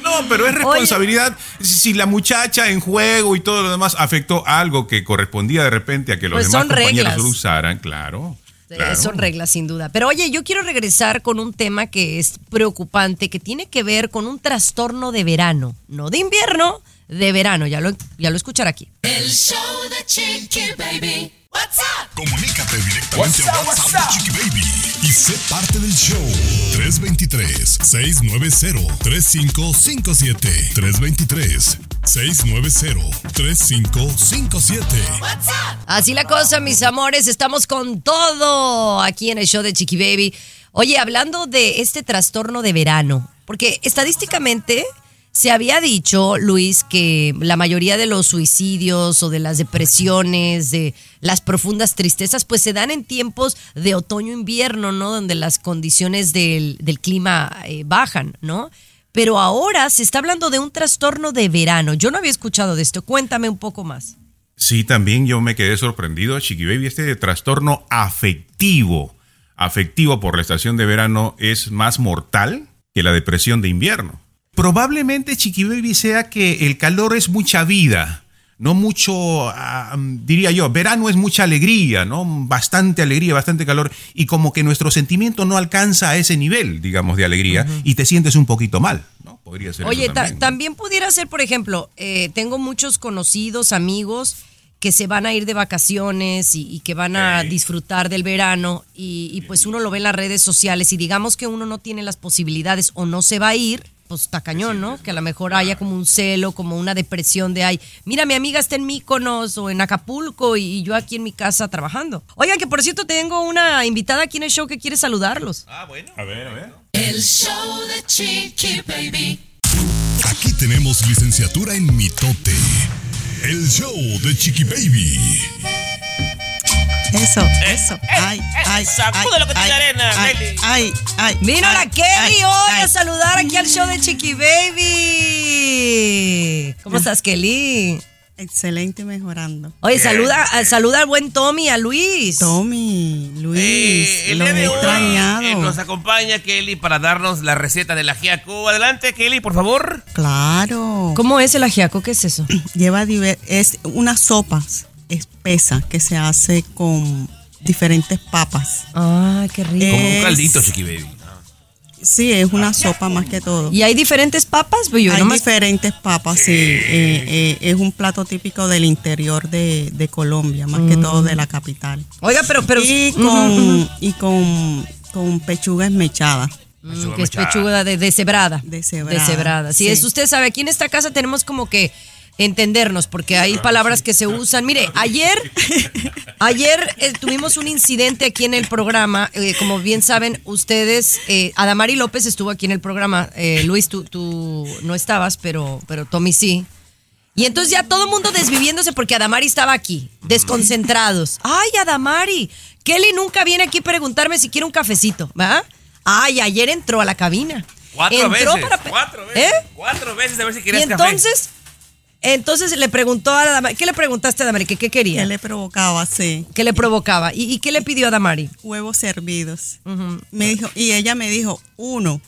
Speaker 3: No, pero es responsabilidad. Si la muchacha en juego y todo lo demás afectó algo que correspondía de repente a que los
Speaker 4: Pues
Speaker 3: demás compañeros
Speaker 4: reglas.
Speaker 3: lo usaran, claro.
Speaker 4: Eh,
Speaker 3: claro.
Speaker 4: Son reglas, sin duda. Pero oye, yo quiero regresar con un tema que es preocupante, que tiene que ver con un trastorno de verano. No de invierno, de verano. Ya lo, ya lo escuchará aquí.
Speaker 7: El show de Chicky Baby. What's up?
Speaker 1: Comunícate directamente a WhatsApp de Chiqui Baby y sé parte del show. 323-690-3557. 323-690-3557.
Speaker 4: Así la cosa, mis amores, estamos con todo aquí en el show de Chiqui Baby. Oye, hablando de este trastorno de verano, porque estadísticamente se había dicho, Luis, que la mayoría de los suicidios o de las depresiones, de las profundas tristezas, pues se dan en tiempos de otoño-invierno, ¿no? Donde las condiciones del, clima eh, bajan, ¿no? Pero ahora se está hablando de un trastorno de verano. Yo no había escuchado de esto. Cuéntame un poco más.
Speaker 3: Sí, también yo me quedé sorprendido, Chiqui Baby. Este trastorno afectivo, afectivo por la estación de verano, es más mortal que la depresión de invierno. Probablemente, Chiqui Baby, sea que el calor es mucha vida. No mucho, ah, diría yo, verano es mucha alegría, ¿no? Bastante alegría, bastante calor. Y como que nuestro sentimiento no alcanza a ese nivel, digamos, de alegría. Y te sientes un poquito mal, ¿no? Podría ser.
Speaker 4: Oye,
Speaker 3: eso también.
Speaker 4: también pudiera ser, por ejemplo, eh, tengo muchos conocidos, amigos que se van a ir de vacaciones y, y que van a disfrutar del verano y, y pues uno lo ve en las redes sociales y digamos que uno no tiene las posibilidades o no se va a ir, pues está cañón, ¿no? Que a lo mejor haya como un celo, como una depresión de ay, mira, mi amiga está en Míconos o en Acapulco y, y yo aquí en mi casa trabajando. Oigan, que por cierto tengo una invitada aquí en el show que quiere saludarlos.
Speaker 3: A ver, a ver.
Speaker 7: El show de Chiqui Baby.
Speaker 1: Aquí tenemos licenciatura en mitote. El show de Chiqui Baby.
Speaker 12: Eso, eso. Ay, ay,
Speaker 5: sacude
Speaker 12: ay,
Speaker 5: lo que tiene
Speaker 12: ay,
Speaker 5: arena,
Speaker 12: ay,
Speaker 5: Nelly.
Speaker 12: Ay, ay.
Speaker 4: Vino
Speaker 12: ay,
Speaker 4: la Kelly hoy a saludar aquí al show de Chiqui Baby. ¿Cómo estás, Kelly?
Speaker 12: Excelente, mejorando.
Speaker 4: Oye, saluda, saluda al buen Tommy, a Luis.
Speaker 12: Tommy, Luis,
Speaker 5: Eh, el
Speaker 12: he extrañado.
Speaker 5: eh, nos acompaña Kelly para darnos la receta del ajiaco. Adelante, Kelly, por favor.
Speaker 12: Claro.
Speaker 4: ¿Cómo es el ajiaco? ¿Qué es eso?
Speaker 12: Lleva es una sopa espesa que se hace con diferentes papas.
Speaker 4: Ay, qué rico.
Speaker 5: Como un
Speaker 12: Es-
Speaker 5: caldito, Chiqui Baby.
Speaker 12: Sí, es una sopa más que todo.
Speaker 4: ¿Y hay diferentes papas? Pues yo
Speaker 12: Hay
Speaker 4: nomás-
Speaker 12: diferentes papas, sí. Eh, eh, es un plato típico del interior de, de Colombia, más que todo de la capital.
Speaker 4: Oiga, pero... pero
Speaker 12: y con, y con, con pechuga esmechada.
Speaker 4: Mm, que es pechuga de, de cebrada.
Speaker 12: De cebrada,
Speaker 4: De cebrada. Sí,
Speaker 12: sí.
Speaker 4: es usted sabe, aquí en esta casa tenemos como que entendernos, porque hay palabras que se usan. Mire, ayer, ayer eh, tuvimos un incidente aquí en el programa. eh, como bien saben ustedes, eh, Adamari López estuvo aquí en el programa. Luis, tú, tú no estabas, pero, pero Tommy sí. Y entonces ya todo el mundo desviviéndose porque Adamari estaba aquí, desconcentrados. Ay, Adamari, Kelly nunca viene aquí a preguntarme si quiere un cafecito, ¿verdad? Ay, ayer entró a la cabina.
Speaker 5: Cuatro
Speaker 4: Entró
Speaker 5: veces.
Speaker 4: para
Speaker 5: Cuatro veces.
Speaker 4: ¿Eh?
Speaker 5: Cuatro veces a ver si
Speaker 4: Y
Speaker 5: café.
Speaker 4: Entonces, le preguntó a Adamari, ¿qué le preguntaste a Adamari? ¿Qué, qué quería?
Speaker 12: ¿Qué le provocaba? Sí.
Speaker 4: ¿Qué le provocaba? ¿Y, y qué le pidió a Adamari?
Speaker 12: Huevos hervidos. Me dijo, y ella me dijo, uno.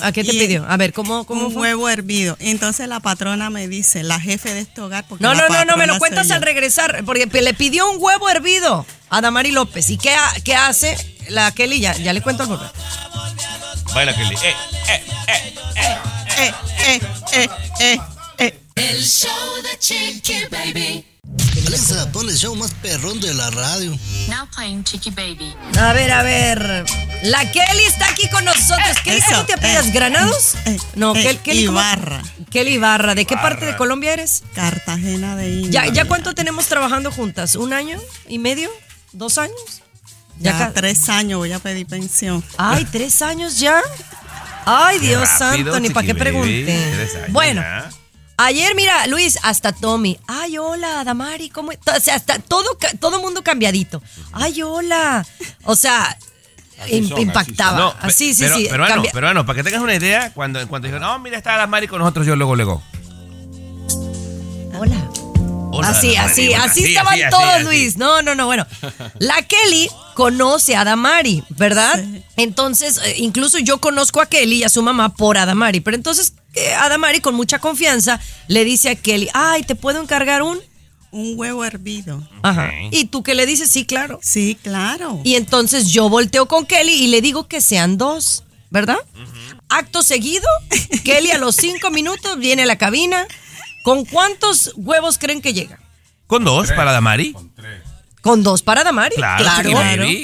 Speaker 4: ¿A qué te
Speaker 12: Y-
Speaker 4: pidió? A ver, ¿cómo, cómo
Speaker 12: un
Speaker 4: fue?
Speaker 12: huevo hervido. Entonces la patrona me dice, la jefe de este hogar, porque
Speaker 4: No, no, no, no, me lo cuentas al regresar, porque le pidió un huevo hervido a Adamari López. ¿Y qué, ha- qué hace la Kelly? Ya, ya le cuento al volver.
Speaker 5: Baila, Kelly. Eh, eh, eh, eh.
Speaker 12: Eh, eh, eh, eh, eh.
Speaker 7: El show de Chiqui Baby.
Speaker 8: Alexa, pon el show más perrón de la radio.
Speaker 13: Now playing Chiqui Baby.
Speaker 4: A ver, a ver. La Kelly está aquí con nosotros. Kelly, ¿cómo
Speaker 12: Eso,
Speaker 4: te apellidas?
Speaker 12: eh,
Speaker 4: ¿Granados?
Speaker 12: eh,
Speaker 4: no,
Speaker 12: eh,
Speaker 4: Kel- Kelly. ¿cómo?
Speaker 12: Ibarra.
Speaker 4: Kelly Ibarra. ¿De qué parte de Colombia eres?
Speaker 12: Cartagena de India.
Speaker 4: ¿Ya, ¿Ya cuánto tenemos trabajando juntas? ¿Un año y medio? ¿Dos años?
Speaker 12: Ya,
Speaker 4: ca-
Speaker 12: tres años voy a pedir pensión.
Speaker 4: Ay, tres años ya. Ay, Dios
Speaker 12: rápido,
Speaker 4: santo, ni para qué pregunte. Bueno,
Speaker 12: ya.
Speaker 4: Ayer, mira, Luis, hasta Tommy. Ay, hola, Damari, ¿cómo? O sea, hasta todo, todo mundo cambiadito. Ay, hola. O sea,
Speaker 5: son,
Speaker 4: impactaba.
Speaker 5: No,
Speaker 4: Así, sí,
Speaker 5: pero,
Speaker 4: sí.
Speaker 5: Peruano,
Speaker 4: cambia-
Speaker 5: peruano, para que tengas una idea, cuando, en cuanto dijeron, no, mira, está la Mari con nosotros, yo luego, luego.
Speaker 4: Hola.
Speaker 5: Hola,
Speaker 4: así,
Speaker 5: Damari,
Speaker 4: así, así
Speaker 5: Así,
Speaker 4: estaban
Speaker 5: así,
Speaker 4: todos,
Speaker 5: así.
Speaker 4: Luis. No, no, no, bueno. La Kelly conoce a Adamari, ¿verdad? Entonces, eh, incluso yo conozco a Kelly y a su mamá por Adamari. Pero entonces, Adamari, con mucha confianza, le dice a Kelly, ay, ¿te puedo encargar un?
Speaker 12: Un huevo hervido.
Speaker 4: Ajá. Y tú que le dices, sí, claro.
Speaker 12: Sí, claro.
Speaker 4: Y entonces yo volteo con Kelly y le digo que sean dos, ¿verdad? Acto seguido, Kelly a los cinco minutos viene a la cabina. ¿Con cuántos huevos creen que llega?
Speaker 5: ¿Con dos para Damari?
Speaker 4: Con dos para Damari.
Speaker 5: Claro,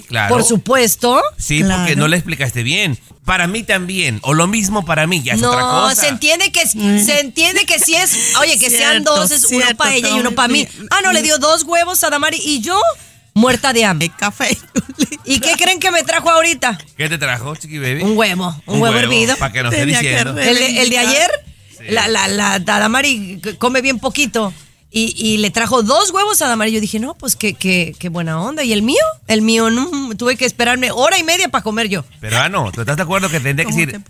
Speaker 4: claro. Por supuesto.
Speaker 5: Sí, porque no le explicaste bien. Para mí también, o lo mismo para mí, ya es otra
Speaker 4: No,
Speaker 5: cosa.
Speaker 4: se entiende que se entiende que si es, oye, que sean dos, es uno para ella y uno para mí. Ah, no, le dio dos huevos a Damari y yo muerta de hambre.
Speaker 12: café.
Speaker 4: ¿Y qué creen que me trajo ahorita?
Speaker 5: ¿Qué te trajo, Chiqui Baby?
Speaker 4: Un huevo, un, huevo, hervido.
Speaker 5: Para que no esté diciendo.
Speaker 4: El de, el de ayer, la, la, la, Adamari come bien poquito. Y, y le trajo dos huevos a Adamari. Yo dije, no, pues qué, qué, qué buena onda. ¿Y el mío? El mío, no, tuve que esperarme hora y media para comer yo.
Speaker 5: Pero ah, no, ¿tú estás de acuerdo que tendría que decir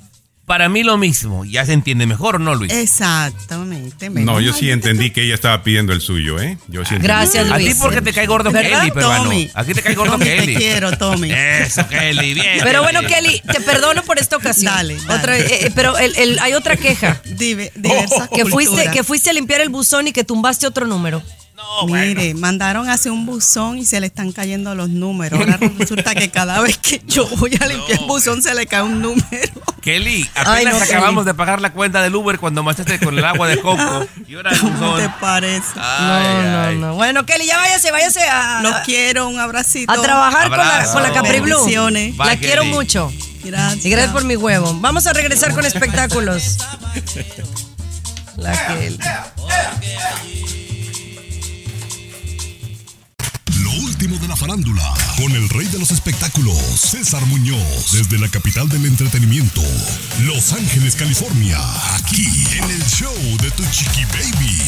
Speaker 5: Para mí lo mismo. Ya se entiende mejor, ¿no, Luis?
Speaker 12: Exactamente.
Speaker 3: No, yo sí entendí que ella estaba pidiendo el suyo, ¿eh? Yo sí entendí.
Speaker 4: Gracias,
Speaker 5: A ti
Speaker 4: Luis.
Speaker 5: porque te cae gordo
Speaker 4: ¿Verdad,
Speaker 5: Kelly, peruano.
Speaker 12: Tommy?
Speaker 5: Aquí te cae gordo
Speaker 12: Tommy,
Speaker 5: Kelly.
Speaker 12: te quiero, Tommy.
Speaker 5: Eso, Kelly, bien.
Speaker 4: Pero bueno, Kelly, te perdono por esta ocasión.
Speaker 12: Dale, dale.
Speaker 4: Otra, eh, eh, pero el- el- hay otra queja.
Speaker 12: Dive- diversas
Speaker 4: Que fuiste, que fuiste a limpiar el buzón y que tumbaste otro número.
Speaker 12: Mire, mandaron hace un buzón y se le están cayendo los números. Ahora resulta que cada vez que yo voy a limpiar el buzón se le cae un número.
Speaker 5: Kelly,
Speaker 4: Ay,
Speaker 5: apenas
Speaker 4: no,
Speaker 5: acabamos
Speaker 4: Kelly.
Speaker 5: de pagar la cuenta del Uber cuando marchaste con el agua de coco. Y ahora el
Speaker 12: ¿Cómo te parece?
Speaker 5: Ay,
Speaker 4: no,
Speaker 5: ay.
Speaker 4: no, no. Bueno, Kelly, ya váyase, váyase a,
Speaker 12: Los quiero, un abracito.
Speaker 4: a trabajar con la, con la Capri Blue. La quiero
Speaker 5: Kelly.
Speaker 4: mucho.
Speaker 12: Gracias.
Speaker 4: Y gracias por mi huevo. Vamos a regresar con espectáculos. La Kelly.
Speaker 1: Último de la farándula, con el rey de los espectáculos, César Muñoz, desde la capital del entretenimiento, Los Ángeles, California, aquí en el show de Tu Chiqui Baby.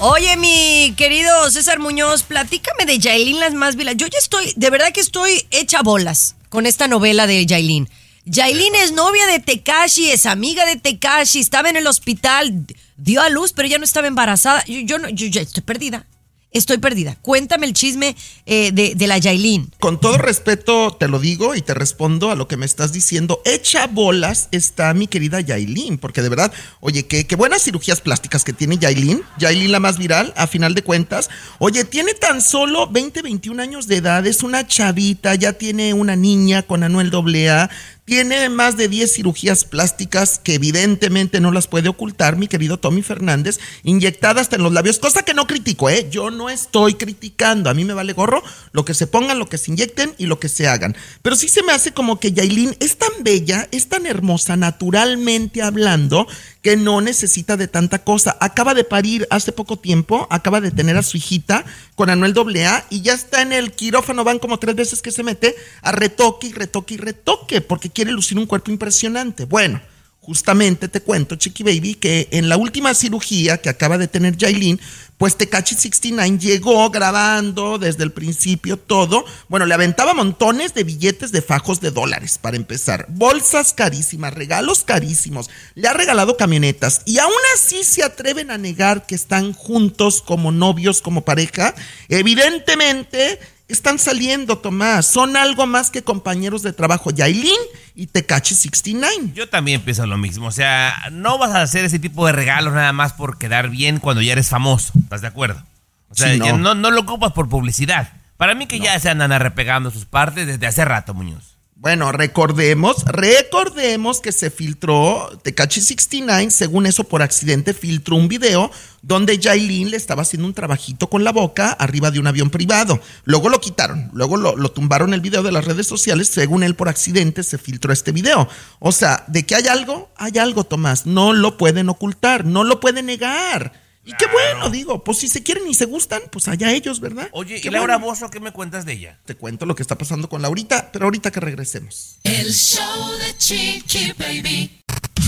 Speaker 4: Oye, mi querido César Muñoz, platícame de Yailin Las Más Vilas. Yo ya estoy, de verdad que estoy hecha bolas con esta novela de Yailin. Yailin es novia de Tekashi, es amiga de Tekashi, estaba en el hospital, dio a luz, pero ya no estaba embarazada. Yo, yo, no, yo ya estoy perdida. Estoy perdida. Cuéntame el chisme eh, de, la Yailin.
Speaker 6: Con todo respeto te lo digo y te respondo a lo que me estás diciendo. Hecha bolas está mi querida Yailin, porque de verdad, oye, qué, qué buenas cirugías plásticas que tiene Yailin. Yailin la más viral, a final de cuentas. Oye, tiene tan solo 20, 21 años de edad, es una chavita, ya tiene una niña con Anuel AA. Tiene más de 10 cirugías plásticas que evidentemente no las puede ocultar, mi querido Tommy Fernández, inyectadas hasta en los labios, cosa que no critico, ¿eh? Yo no estoy criticando, a mí me vale gorro lo que se pongan, lo que se inyecten y lo que se hagan. Pero sí se me hace como que Yailin es tan bella, es tan hermosa naturalmente hablando, que no necesita de tanta cosa. Acaba de parir hace poco tiempo, acaba de tener a su hijita con Anuel AA y ya está en el quirófano, van como tres veces que se mete a retoque y retoque y retoque, porque quiere lucir un cuerpo impresionante. Bueno. Justamente te cuento, Chiqui Baby, que en la última cirugía que acaba de tener Yailin, pues Tecachi 69 llegó grabando desde el principio todo. Bueno, le aventaba montones de billetes de fajos de dólares para empezar. Bolsas carísimas, regalos carísimos. Le ha regalado camionetas. Y aún así se atreven a negar que están juntos como novios, como pareja. Evidentemente están saliendo, Tomás. Son algo más que compañeros de trabajo. Yailin y Tecachi 69.
Speaker 5: Yo también pienso lo mismo. O sea, no vas a hacer ese tipo de regalos nada más por quedar bien cuando ya eres famoso. ¿Estás de acuerdo? O sea,
Speaker 6: Sí, no.
Speaker 5: ya no. no lo ocupas por publicidad. Para mí que ya se andan arrepegando sus partes desde hace rato, Muñoz.
Speaker 6: Bueno, recordemos, recordemos que se filtró Tecachi 69, según eso por accidente filtró un video donde Yailin le estaba haciendo un trabajito con la boca arriba de un avión privado. Luego lo quitaron, luego lo, lo tumbaron el video de las redes sociales, según él por accidente se filtró este video. O sea, de que hay algo, hay algo, Tomás, no lo pueden ocultar, no lo pueden negar. Y qué bueno, digo, pues si se quieren y se gustan, pues allá ellos, ¿verdad?
Speaker 5: Oye,
Speaker 6: Qué
Speaker 5: ¿y Laura
Speaker 6: bueno.
Speaker 5: Bozo qué me cuentas de ella?
Speaker 6: Te cuento lo que está pasando con Laurita, pero ahorita que regresemos.
Speaker 7: El show de Chiqui Baby.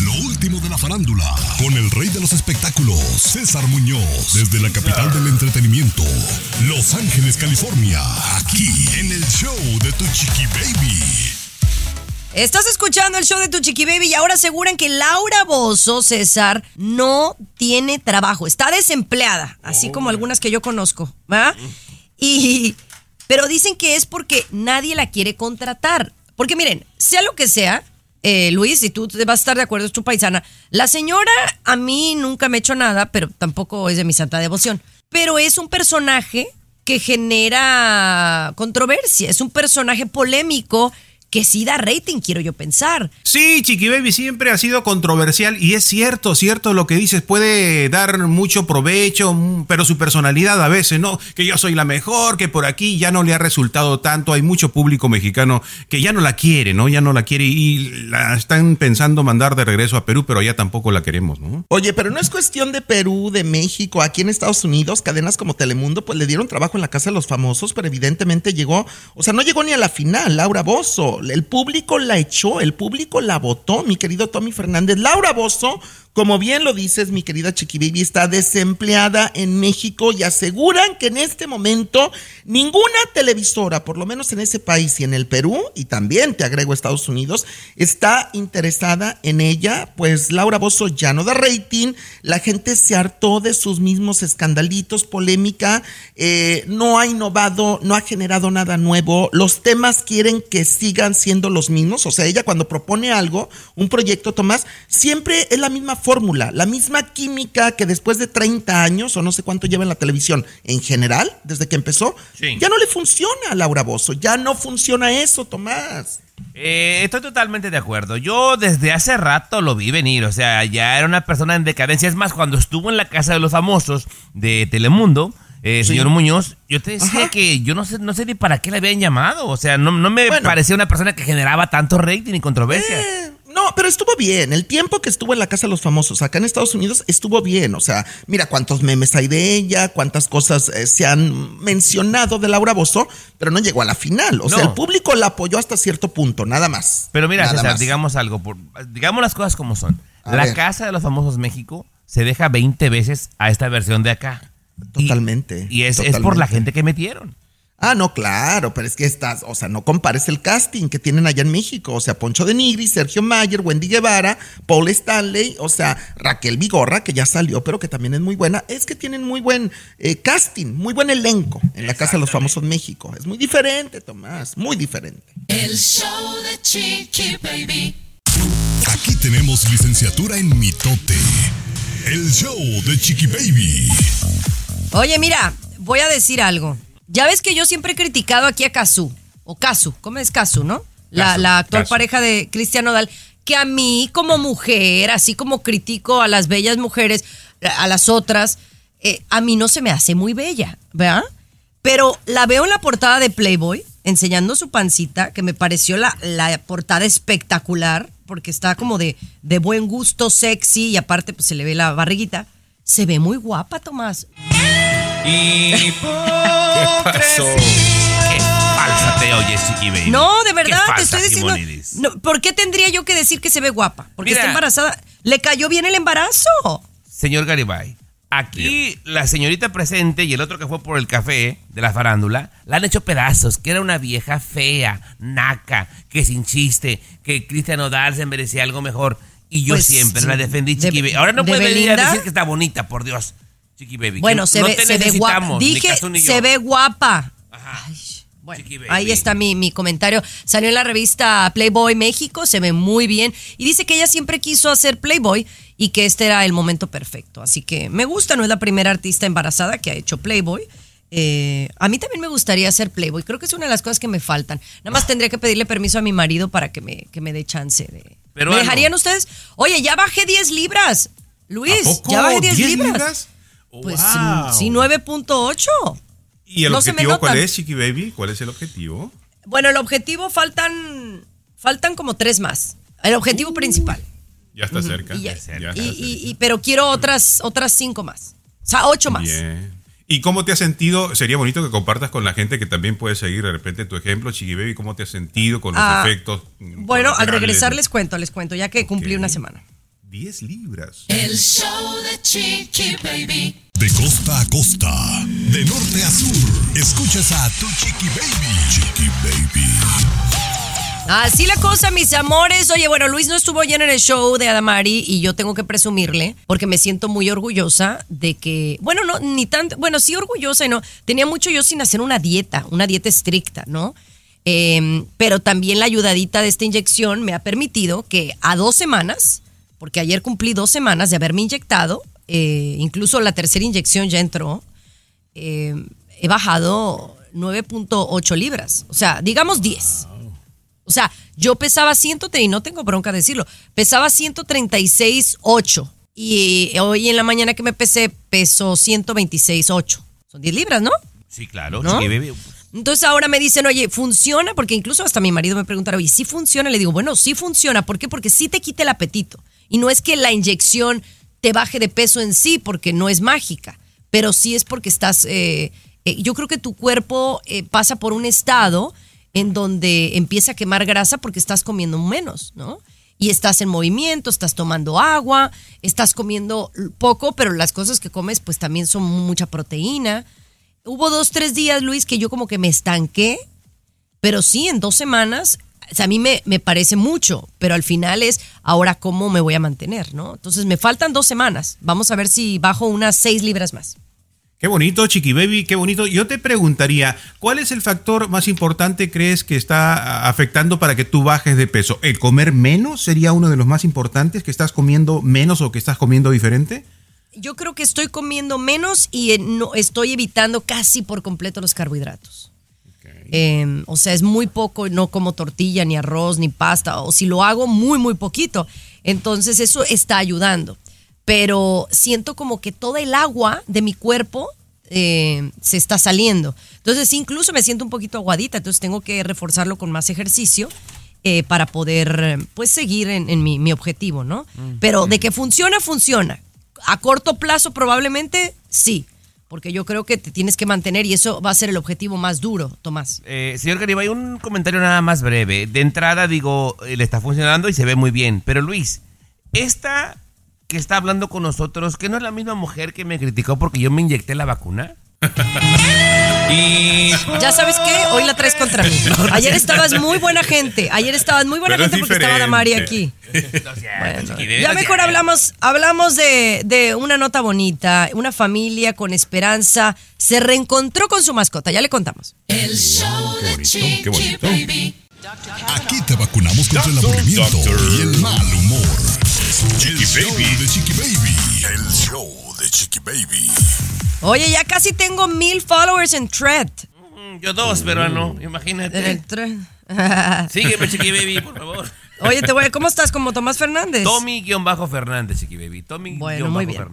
Speaker 1: Lo último de la farándula, con el rey de los espectáculos, César Muñoz, desde la capital del entretenimiento, Los Ángeles, California, aquí en el show de Tu Chiqui Baby.
Speaker 4: Estás escuchando el show de tu Chiqui Baby y ahora aseguran que Laura Bozo, César, no tiene trabajo. Está desempleada, así como algunas que yo conozco, ¿va? Y, pero dicen que es porque nadie la quiere contratar. Porque miren, sea lo que sea, eh, Luis, y tú vas a estar de acuerdo, es tu paisana, la señora a mí nunca me ha hecho nada, pero tampoco es de mi santa devoción. Pero es un personaje que genera controversia, es un personaje polémico que sí da rating, quiero yo pensar.
Speaker 3: Sí, Chiqui Baby siempre ha sido controversial y es cierto, cierto lo que dices, puede dar mucho provecho, mm, pero su personalidad a veces, ¿no? Que yo soy la mejor, que por aquí ya no le ha resultado tanto, hay mucho público mexicano que ya no la quiere, ¿no? Ya no la quiere y la están pensando mandar de regreso a Perú, pero ya tampoco la queremos, ¿no?
Speaker 6: Oye, pero no es cuestión de Perú, de México, aquí en Estados Unidos, cadenas como Telemundo, pues le dieron trabajo en la Casa de los Famosos, pero evidentemente llegó, o sea, no llegó ni a la final, Laura Bozo. El público la echó, el público la votó, mi querido Tommy Fernández. Laura Bozo como bien lo dices, mi querida Chiqui está desempleada en México y aseguran que en este momento ninguna televisora, por lo menos en ese país y en el Perú, y también te agrego Estados Unidos, está interesada en ella, pues Laura Bozo ya no da rating, la gente se hartó de sus mismos escandalitos, polémica, eh, no ha innovado, no ha generado nada nuevo, los temas quieren que sigan siendo los mismos, o sea, ella cuando propone algo, un proyecto, Tomás, siempre es la misma fórmula, la misma química que después de 30 años, o no sé cuánto lleva en la televisión, en general, desde que empezó, ya no le funciona a Laura Bozo, ya no funciona eso, Tomás.
Speaker 5: Eh, estoy totalmente de acuerdo. Yo desde hace rato lo vi venir. O sea, ya era una persona en decadencia. Es más, cuando estuvo en la casa de los famosos de Telemundo, eh,
Speaker 6: Sí.
Speaker 5: señor Muñoz, yo te decía
Speaker 6: Ajá.
Speaker 5: que yo no sé, no sé ni para qué le habían llamado. O sea, no, no me
Speaker 6: Bueno.
Speaker 5: parecía una persona que generaba tanto rating y controversia.
Speaker 6: Eh, no, pero estuvo bien. El tiempo que estuvo en la casa de los famosos acá en Estados Unidos estuvo bien. O sea, mira cuántos memes hay de ella, cuántas cosas eh, se han mencionado de Laura Bozo, pero no llegó a la final. O sea, el público la apoyó hasta cierto punto, nada más.
Speaker 5: Pero mira, César,
Speaker 6: más.
Speaker 5: digamos algo. por- digamos las cosas como son.
Speaker 6: A
Speaker 5: la
Speaker 6: ver.
Speaker 5: casa de los famosos México se deja 20 veces a esta versión de acá.
Speaker 6: Totalmente.
Speaker 5: Y es, es por la gente que metieron.
Speaker 6: Ah, no, claro, pero es que estás, o sea, no compares el casting que tienen allá en México. O sea, Poncho de Nigri, Sergio Mayer, Wendy Guevara, Paul Stanley, o sea, Raquel Vigorra, que ya salió, pero que también es muy buena. Es que tienen muy buen eh, casting, muy buen elenco en la Casa de los Famosos México. Es muy diferente, Tomás, muy diferente.
Speaker 7: El show de Chiqui Baby.
Speaker 1: Aquí tenemos licenciatura en mitote. El show de Chiqui Baby.
Speaker 4: Oye, mira, voy a decir algo. Ya ves que yo siempre he criticado aquí a Kazu, o Kazu, ¿cómo es Kazu, no? La, la actual pareja de Cristian Nodal, que a mí como mujer, así como critico a las bellas mujeres, a las otras, eh, a mí no se me hace muy bella, ¿verdad? Pero la veo en la portada de Playboy, enseñando su pancita, que me pareció la, la portada espectacular, porque está como de, de buen gusto, sexy, y aparte pues se le ve la barriguita. Se ve muy guapa, Tomás.
Speaker 5: Y
Speaker 3: ¿Qué pasó?
Speaker 5: Qué falsa te oyes, Chiqui Baby.
Speaker 4: No, de verdad, te estoy diciendo. No, ¿Por qué tendría yo que decir que se ve guapa? Porque
Speaker 5: Mira.
Speaker 4: está embarazada. Le cayó bien el embarazo.
Speaker 5: Señor Garibay, aquí la señorita presente y el otro que fue por el café de la farándula la han hecho pedazos, que era una vieja fea, naca, que sin chiste, que Cristian Odal se merecía algo mejor. Y yo
Speaker 4: Pues,
Speaker 5: siempre la defendí,
Speaker 4: De-
Speaker 5: Chiqui Baby. Ahora no
Speaker 4: de
Speaker 5: puede venir a decir que está bonita, por Dios. Chiqui Baby.
Speaker 4: Bueno, se
Speaker 5: no
Speaker 4: ve, se ve guapa. Dije, se ve guapa. Ay, bueno, ahí está mi, mi comentario. Salió en la revista Playboy México, se ve muy bien. Y dice que ella siempre quiso hacer Playboy y que este era el momento perfecto. Así que me gusta, no es la primera artista embarazada que ha hecho Playboy. Eh, a mí también me gustaría hacer Playboy. Creo que es una de las cosas que me faltan. Nada más tendría que pedirle permiso a mi marido para que me, que me dé chance de.
Speaker 5: Pero
Speaker 4: ¿Me dejarían ustedes? Oye, ya bajé 10 libras. Luis,
Speaker 3: poco?
Speaker 4: ya bajé 10,
Speaker 3: 10
Speaker 4: libras.
Speaker 3: libras?
Speaker 4: Pues
Speaker 3: Wow.
Speaker 4: sí, 9.8.
Speaker 3: ¿Y el
Speaker 4: No
Speaker 3: objetivo cuál es, Chiqui Baby? ¿Cuál es el objetivo?
Speaker 4: Bueno, el objetivo faltan faltan como tres más. El objetivo principal.
Speaker 3: Ya está cerca.
Speaker 4: Y, ya-
Speaker 3: Ya está
Speaker 4: y-
Speaker 3: cerca.
Speaker 4: y- y- pero quiero otras otras cinco más. O sea, ocho más.
Speaker 3: Bien. ¿Y cómo te has sentido? Sería bonito que compartas con la gente que también puede seguir de repente tu ejemplo, Chiqui Baby, cómo te has sentido con los
Speaker 4: Ah,
Speaker 3: efectos.
Speaker 4: Bueno, al regresar les cuento, les cuento, ya que cumplí una semana.
Speaker 3: 10 libras.
Speaker 7: El show de Chiqui Baby.
Speaker 1: De costa a costa, de norte a sur, escuchas a tu Chiqui Baby. Chiqui Baby.
Speaker 4: Así la cosa, mis amores. Oye, bueno, Luis no estuvo ayer en el show de Adamari y yo tengo que presumirle porque me siento muy orgullosa de que, bueno, no, ni tanto, bueno, sí orgullosa y no, tenía mucho yo sin hacer una dieta, una dieta estricta, ¿no? Eh, pero también la ayudadita de esta inyección me ha permitido que a dos semanas, porque ayer cumplí dos semanas de haberme inyectado, eh, incluso la tercera inyección ya entró, eh, he bajado 9.8 libras, o sea, digamos 10. O sea, yo pesaba 130, y no tengo bronca de decirlo, pesaba 136.8 y hoy en la mañana que me pesé peso 126.8. Son 10 libras, ¿no?
Speaker 5: Sí, claro,
Speaker 4: ¿No?
Speaker 5: Baby.
Speaker 4: Entonces ahora me dicen, oye, ¿funciona? Porque incluso hasta mi marido me pregunta, oye, ¿sí funciona? Le digo, bueno, sí funciona. ¿Por qué? Porque sí te quita el apetito. Y no es que la inyección te baje de peso en sí, porque no es mágica, pero sí es porque estás, eh, eh, yo creo que tu cuerpo eh, pasa por un estado en donde empieza a quemar grasa porque estás comiendo menos, ¿no? y estás en movimiento, estás tomando agua, estás comiendo poco, pero las cosas que comes pues también son mucha proteína. Hubo dos, tres días, Luis, que yo como que me estanqué, pero sí, en dos semanas, a mí me, me parece mucho, pero al final es ahora cómo me voy a mantener, ¿no? Entonces me faltan dos semanas. Vamos a ver si bajo unas seis libras más.
Speaker 3: Qué bonito, Chiqui Baby, qué bonito. Yo te preguntaría, ¿cuál es el factor más importante crees que está afectando para que tú bajes de peso? ¿El comer menos sería uno de los más importantes? ¿Que estás comiendo menos o que estás comiendo diferente?
Speaker 4: Yo creo que estoy comiendo menos y eh, no, estoy evitando casi por completo los carbohidratos. Eh, o sea, es muy poco, no como tortilla, ni arroz, ni pasta, o si lo hago, muy, muy poquito. Entonces eso está ayudando. Pero siento como que toda el agua de mi cuerpo eh, se está saliendo. Entonces incluso me siento un poquito aguadita, entonces tengo que reforzarlo con más ejercicio. eh, para poder pues seguir en, en mi, mi objetivo, ¿no? Pero de que funciona, funciona. A corto plazo probablemente sí, porque yo creo que te tienes que mantener y eso va a ser el objetivo más duro, Tomás.
Speaker 5: Eh, señor Garibay, un comentario nada más breve. De entrada, digo, eh, le está funcionando y se ve muy bien. Pero Luis, esta que está hablando con nosotros, que no es la misma mujer que me criticó porque yo me inyecté la vacuna. Y
Speaker 4: Ya sabes qué, hoy la traes contra mí. Ayer estabas muy buena gente, ayer estabas muy buena
Speaker 5: Pero es
Speaker 4: gente porque estaba Damari aquí. Ya mejor hablamos, hablamos de, de una nota bonita, una familia con esperanza se reencontró con su mascota, ya le contamos.
Speaker 7: El show de Chiqui Baby.
Speaker 1: Aquí te vacunamos contra el aburrimiento y el mal humor. El show de Chiqui Baby. El show de Chiqui Baby.
Speaker 4: Oye, ya casi tengo mil followers en Thread.
Speaker 5: yo dos, pero no, imagínate.
Speaker 4: En el Thread.
Speaker 5: Sígueme, Chiqui Baby, por favor.
Speaker 4: Oye, te voy, ¿cómo estás? ¿Como Tomás Fernández?
Speaker 5: Tommy-Fernández, Chiqui Baby. Tommy
Speaker 4: Bueno, muy bien.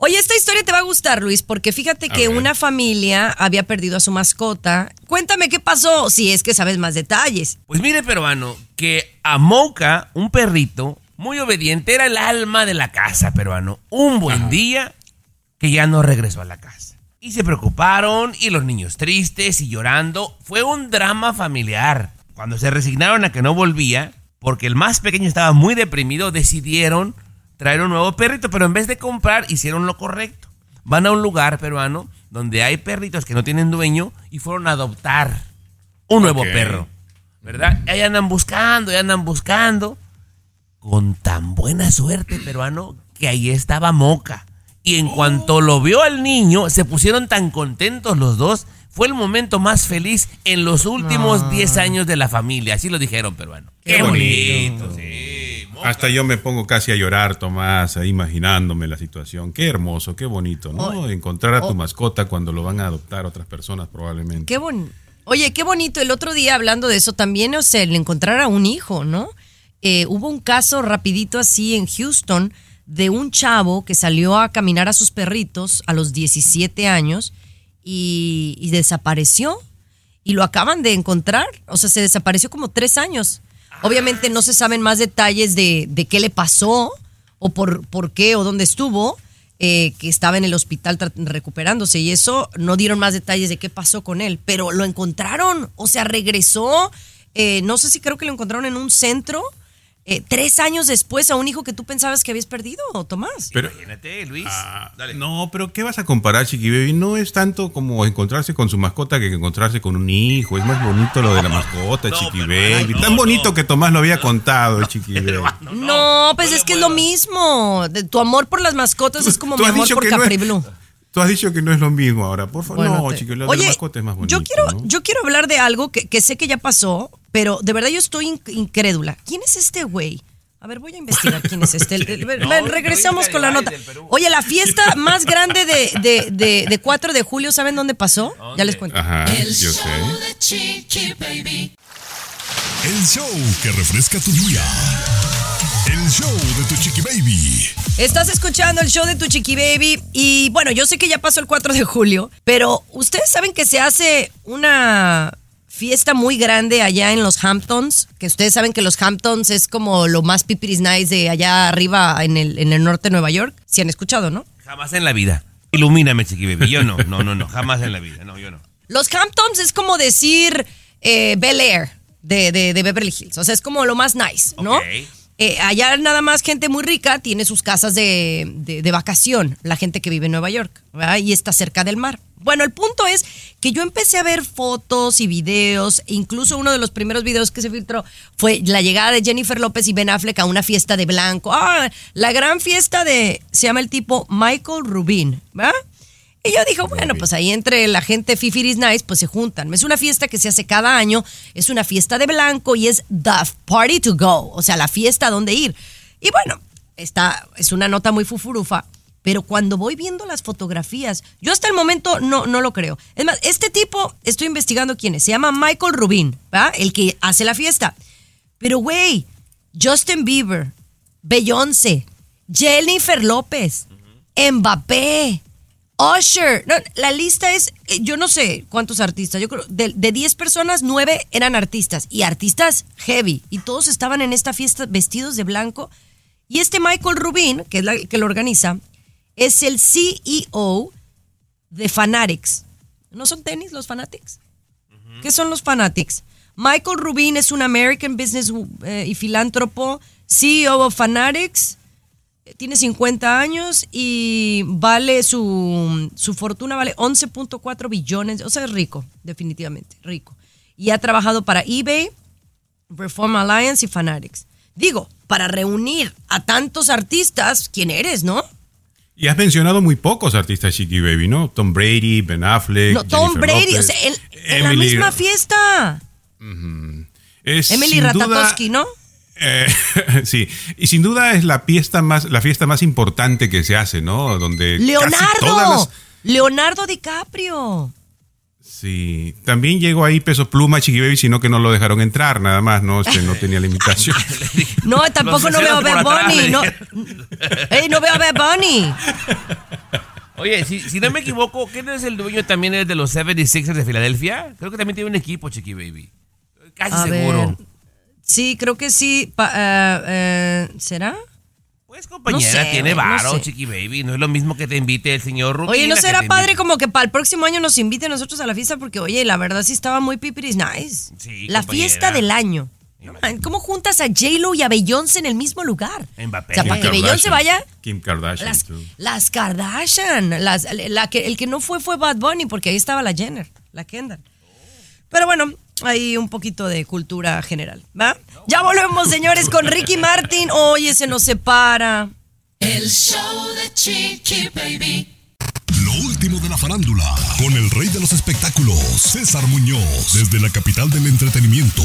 Speaker 4: Oye, esta historia te va a gustar, Luis, porque fíjate que una familia había perdido a su mascota. Cuéntame qué pasó, si es que sabes más detalles.
Speaker 5: Pues mire, peruano, que a Mocha, un perrito muy obediente, era el alma de la casa, peruano. Un buen día que ya no regresó a la casa. Y se preocuparon, y los niños tristes y llorando. Fue un drama familiar. Cuando se resignaron a que no volvía, porque el más pequeño estaba muy deprimido, decidieron traer un nuevo perrito, pero en vez de comprar, hicieron lo correcto. Van a un lugar peruano donde hay perritos que no tienen dueño y fueron a adoptar un nuevo perro. ¿Verdad? Y ahí andan buscando, y andan buscando. Con tan buena suerte, peruano, que ahí estaba Moca. Y en cuanto lo vio al niño, se pusieron tan contentos los dos. Fue el momento más feliz en los últimos
Speaker 3: Ah.
Speaker 5: 10 años de la familia. Así lo dijeron, peruano. Qué, bonito.
Speaker 3: Hasta yo me pongo casi a llorar, Tomás, imaginándome la situación. Qué hermoso, qué bonito, ¿no? Encontrar a tu
Speaker 4: oh.
Speaker 3: mascota cuando lo van a adoptar otras personas probablemente.
Speaker 4: Qué bon Oye, qué bonito. El otro día hablando de eso también, o sea, el encontrar a un hijo, ¿no? Eh, hubo un caso rapidito así en Houston de un chavo que salió a caminar a sus perritos a los 17 años y, y desapareció. Y lo acaban de encontrar. O sea, se desapareció como tres años. Obviamente no se saben más detalles de, de qué le pasó o por, por qué o dónde estuvo, eh, que estaba en el hospital recuperándose y eso no dieron más detalles de qué pasó con él, pero lo encontraron, o sea, regresó, eh, no sé si creo que lo encontraron en un centro, eh, tres años después a un hijo que tú pensabas que habías perdido, Tomás.
Speaker 3: Pero,
Speaker 5: Imagínate, Luis.
Speaker 3: no, pero ¿qué vas a comparar, Chiqui Baby? No es tanto como encontrarse con su mascota que encontrarse con un hijo. Es más bonito lo de la mascota, Chiqui Baby. Tan bonito que Tomás lo había contado, Chiqui Baby.
Speaker 4: No, pues es que es lo mismo. De- tu amor por las mascotas es como mi amor por
Speaker 3: no
Speaker 4: Capri Blue.
Speaker 3: Tú has dicho que no es lo mismo ahora, por favor.
Speaker 4: Bueno,
Speaker 3: no,
Speaker 4: te-
Speaker 3: de la mascota es más bonito.
Speaker 4: Yo quiero,
Speaker 3: ¿no?
Speaker 4: yo quiero hablar de algo que, que sé que ya pasó, pero de verdad yo estoy in- incrédula. ¿Quién es este güey? A ver, voy a investigar quién es este.
Speaker 5: No,
Speaker 4: regresamos con la nota. Oye, la fiesta más grande de, de, de, de 4 de julio, ¿saben dónde pasó? Ya les cuento.
Speaker 3: Ajá,
Speaker 7: El
Speaker 3: yo
Speaker 7: show
Speaker 3: sé.
Speaker 7: de Chiqui Baby.
Speaker 1: El show que refresca tu día. El show de tu Chiqui Baby.
Speaker 4: Estás escuchando el show de tu Chiqui Baby y bueno, yo sé que ya pasó el 4 de julio, pero ustedes saben que se hace una fiesta muy grande allá en los Hamptons, que ustedes saben que los Hamptons es como lo más pipiris nice de allá arriba en el, en el norte de Nueva York. Si han escuchado, ¿no?
Speaker 5: Jamás en la vida. Ilumíname, Chiqui Baby. Yo no, no, no, no. Jamás en la vida. No, yo no.
Speaker 4: Los Hamptons es como decir eh, Bel Air de, de- de Beverly Hills, o sea, es como lo más nice, ¿no? Eh, allá nada más gente muy rica tiene sus casas de, de- de vacación, la gente que vive en Nueva York, ¿verdad? y está cerca del mar. Bueno, el punto es que yo empecé a ver fotos y videos, incluso uno de los primeros videos que se filtró fue la llegada de Jennifer López y Ben Affleck a una fiesta de blanco. Ah, la gran fiesta de, se llama el tipo Michael Rubin, ¿verdad? Y yo dije, bueno, pues ahí entre la gente Fifiris Nice, pues se juntan. Es una fiesta que se hace cada año, es una fiesta de blanco y es the party to go, o sea, la fiesta a donde ir. Y bueno, está, es una nota muy fufurufa, pero cuando voy viendo las fotografías, yo hasta el momento no, no lo creo. Es más, este tipo, estoy investigando quién es, se llama Michael Rubin, ¿va? El que hace la fiesta. Pero, güey, Justin Bieber, Beyoncé, Jennifer López, Mbappé, Usher. La lista es, eh, yo no sé cuántos artistas, yo creo, de, de 10 personas, 9 eran artistas y artistas heavy. Y todos estaban en esta fiesta vestidos de blanco. Y este Michael Rubin, que es la que lo organiza, es el CEO de Fanatics. ¿No son tenis los Fanatics? ¿Qué son los Fanatics? Michael Rubin es un American business eh, y filántropo, CEO of Fanatics. Tiene 50 años y vale su, su fortuna vale 11.4 billones. O sea, es rico, definitivamente, rico. Y ha trabajado para eBay, Reform Alliance y Fanatics. Digo, para reunir a tantos artistas, ¿quién eres, no?
Speaker 3: Y has mencionado muy pocos artistas Chiqui Baby, ¿no? Tom Brady, Ben Affleck.
Speaker 4: No, Tom
Speaker 3: Jennifer
Speaker 4: Brady,
Speaker 3: López,
Speaker 4: o sea, en, en la misma fiesta.
Speaker 3: Es
Speaker 4: Emily
Speaker 3: duda-
Speaker 4: Ratatowski, ¿no?
Speaker 3: Eh, sí, y sin duda es la fiesta más, la fiesta más importante que se hace, ¿no? Donde casi
Speaker 4: Leonardo.
Speaker 3: todas las-
Speaker 4: Leonardo DiCaprio.
Speaker 3: Sí, también llegó ahí Peso Pluma, Chiqui Baby, sino que no lo dejaron entrar, nada más, no, Este, no tenía la invitación.
Speaker 4: No, tampoco no veo a Bad Bunny. No. Ey, no veo a Bad Bunny.
Speaker 5: Oye, si, si no me equivoco, ¿quién es el dueño también es de los 76ers de Filadelfia? Creo que también tiene un equipo, Chiqui Baby. Casi
Speaker 4: A
Speaker 5: seguro.
Speaker 4: ver. Sí, creo que sí. Pa- eh, ¿Será?
Speaker 5: Pues compañera,
Speaker 4: No sé,
Speaker 5: tiene
Speaker 4: no
Speaker 5: varo,
Speaker 4: sé.
Speaker 5: Chiqui Baby. No es lo mismo que te invite el señor Rubin.
Speaker 4: Oye, ¿no será padre como que para el próximo año nos invite a nosotros a la fiesta? Porque, oye, la verdad sí estaba muy pipiris nice.
Speaker 5: Sí,
Speaker 4: la
Speaker 5: compañera.
Speaker 4: fiesta del año. No, ¿Cómo juntas a J-Lo y a Beyoncé en el mismo lugar?
Speaker 5: Mbappé.
Speaker 4: O sea, para que Beyoncé vaya,
Speaker 3: Kim Kardashian.
Speaker 4: las, las Kardashian. Las, la que, el que no fue fue Bad Bunny, porque ahí estaba la Jenner, la Kendall. Pero bueno, hay un poquito de cultura general, ¿va? Ya volvemos, señores, con Ricky Martin. Oye, se nos separa.
Speaker 7: El show de Chiqui Baby.
Speaker 1: Lo último de la farándula, con el rey de los espectáculos, César Muñoz, desde la capital del entretenimiento,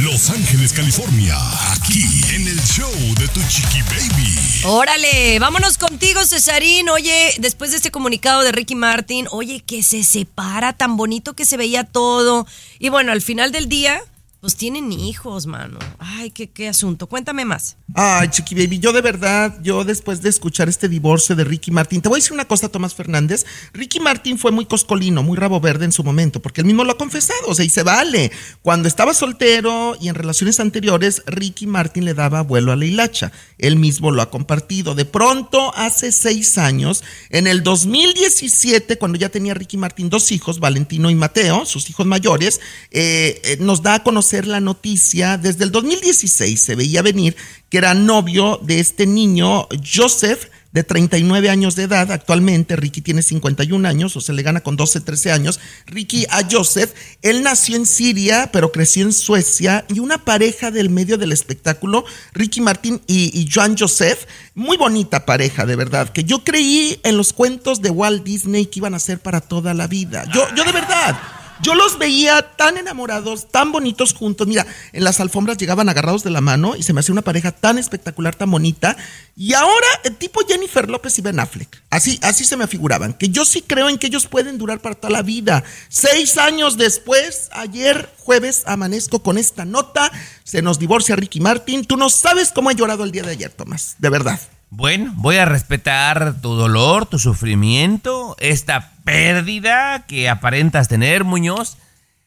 Speaker 1: Los Ángeles, California, aquí en el show de Tu Chiqui Baby.
Speaker 4: Órale, vámonos contigo, Cesarín. Oye, después de este comunicado de Ricky Martin, oye, que se separa, tan bonito que se veía todo. Y bueno, al final del día, pues tienen hijos, mano. Ay, qué, qué asunto. Cuéntame más.
Speaker 6: Ay, Chiqui Baby, yo de verdad, yo después de escuchar este divorcio de Ricky Martin, te voy a decir una cosa, Tomás Fernández. Ricky Martin fue muy coscolino, muy rabo verde en su momento, porque él mismo lo ha confesado, o sea, y se vale. Cuando estaba soltero y en relaciones anteriores, Ricky Martin le daba vuelo a la hilacha. Él mismo lo ha compartido. De pronto, hace seis años, en el 2017, cuando ya tenía Ricky Martin dos hijos, Valentino y Mateo, sus hijos mayores, eh, eh, nos da a conocer la noticia. Desde el 2016 se veía venir que era novio de este niño, Joseph, de 39 años de edad. Actualmente Ricky tiene 51 años, o se le gana con 12, 13 años. Ricky a Joseph, él nació en Siria, pero creció en Suecia, y una pareja del medio del espectáculo, Ricky Martin y, y Joan Joseph, muy bonita pareja, de verdad, que yo creí en los cuentos de Walt Disney que iban a ser para toda la vida. Yo, yo de verdad. Yo los veía tan enamorados, tan bonitos juntos. Mira, en las alfombras llegaban agarrados de la mano y se me hacía una pareja tan espectacular, tan bonita. Y ahora, el tipo Jennifer López y Ben Affleck. Así, así se me figuraban. Que yo sí creo en que ellos pueden durar para toda la vida. Seis años después, ayer jueves, amanezco con esta nota. Se nos divorcia Ricky Martin. Tú no sabes cómo he llorado el día de ayer, Tomás. De verdad.
Speaker 5: Bueno, voy a respetar tu dolor, tu sufrimiento, esta pérdida que aparentas tener, Muñoz.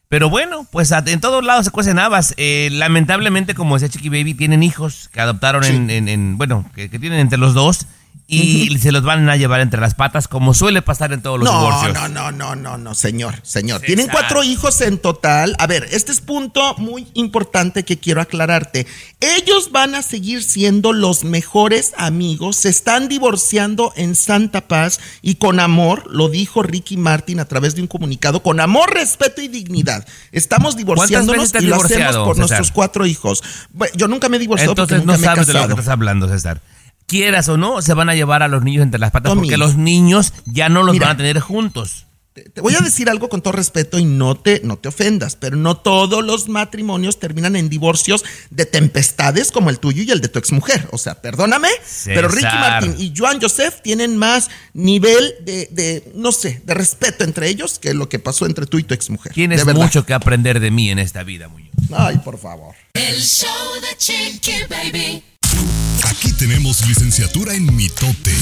Speaker 5: Pero bueno, pues en todos lados se cuecen habas. Eh, lamentablemente, como decía Chiqui Baby, tienen hijos que adoptaron en, en- en- bueno, que, que tienen entre los dos. Y se los van a llevar entre las patas, como suele pasar en todos los
Speaker 6: no,
Speaker 5: divorcios.
Speaker 6: No, no, no, no, no, señor, señor.
Speaker 5: César.
Speaker 6: Tienen cuatro hijos en total. A ver, este es punto muy importante que quiero aclararte. Ellos van a seguir siendo los mejores amigos. Se están divorciando en Santa Paz y con amor, lo dijo Ricky Martin a través de un comunicado, con amor, respeto y dignidad. Estamos divorciándonos y lo hacemos por
Speaker 5: César?
Speaker 6: nuestros cuatro hijos. Yo nunca me he divorciado
Speaker 5: Entonces
Speaker 6: porque
Speaker 5: no
Speaker 6: nunca me he
Speaker 5: sabes de lo que
Speaker 6: casado.
Speaker 5: estás hablando, César. Quieras o no, se van a llevar a los niños entre las patas
Speaker 6: Tommy.
Speaker 5: porque los niños ya no los
Speaker 6: Mira.
Speaker 5: van a tener juntos.
Speaker 6: Te voy a decir algo con todo respeto y no te, no te ofendas, pero no todos los matrimonios terminan en divorcios de tempestades como el tuyo y el de tu exmujer. O sea, perdóname, pero Ricky. Martin y Joan Joseph tienen más nivel de, de, no sé, de respeto entre ellos que lo que pasó entre tú y tu exmujer.
Speaker 5: Tienes
Speaker 6: de
Speaker 5: mucho que aprender de mí en esta vida, Muñoz.
Speaker 6: Ay, por favor.
Speaker 7: El show de Chiqui Baby.
Speaker 1: Aquí tenemos licenciatura en mitote.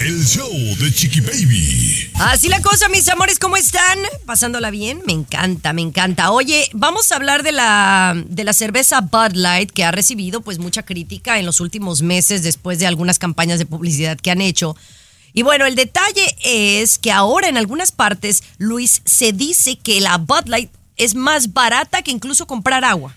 Speaker 1: El show de Chiqui Baby.
Speaker 4: Así la cosa, mis amores, ¿cómo están? ¿Pasándola bien? Me encanta, me encanta. Oye, vamos a hablar de la, de la cerveza Bud Light, que ha recibido pues mucha crítica en los últimos meses después de algunas campañas de publicidad que han hecho. Y bueno, el detalle es que ahora en algunas partes, Luis, se dice que la Bud Light es más barata que incluso comprar agua.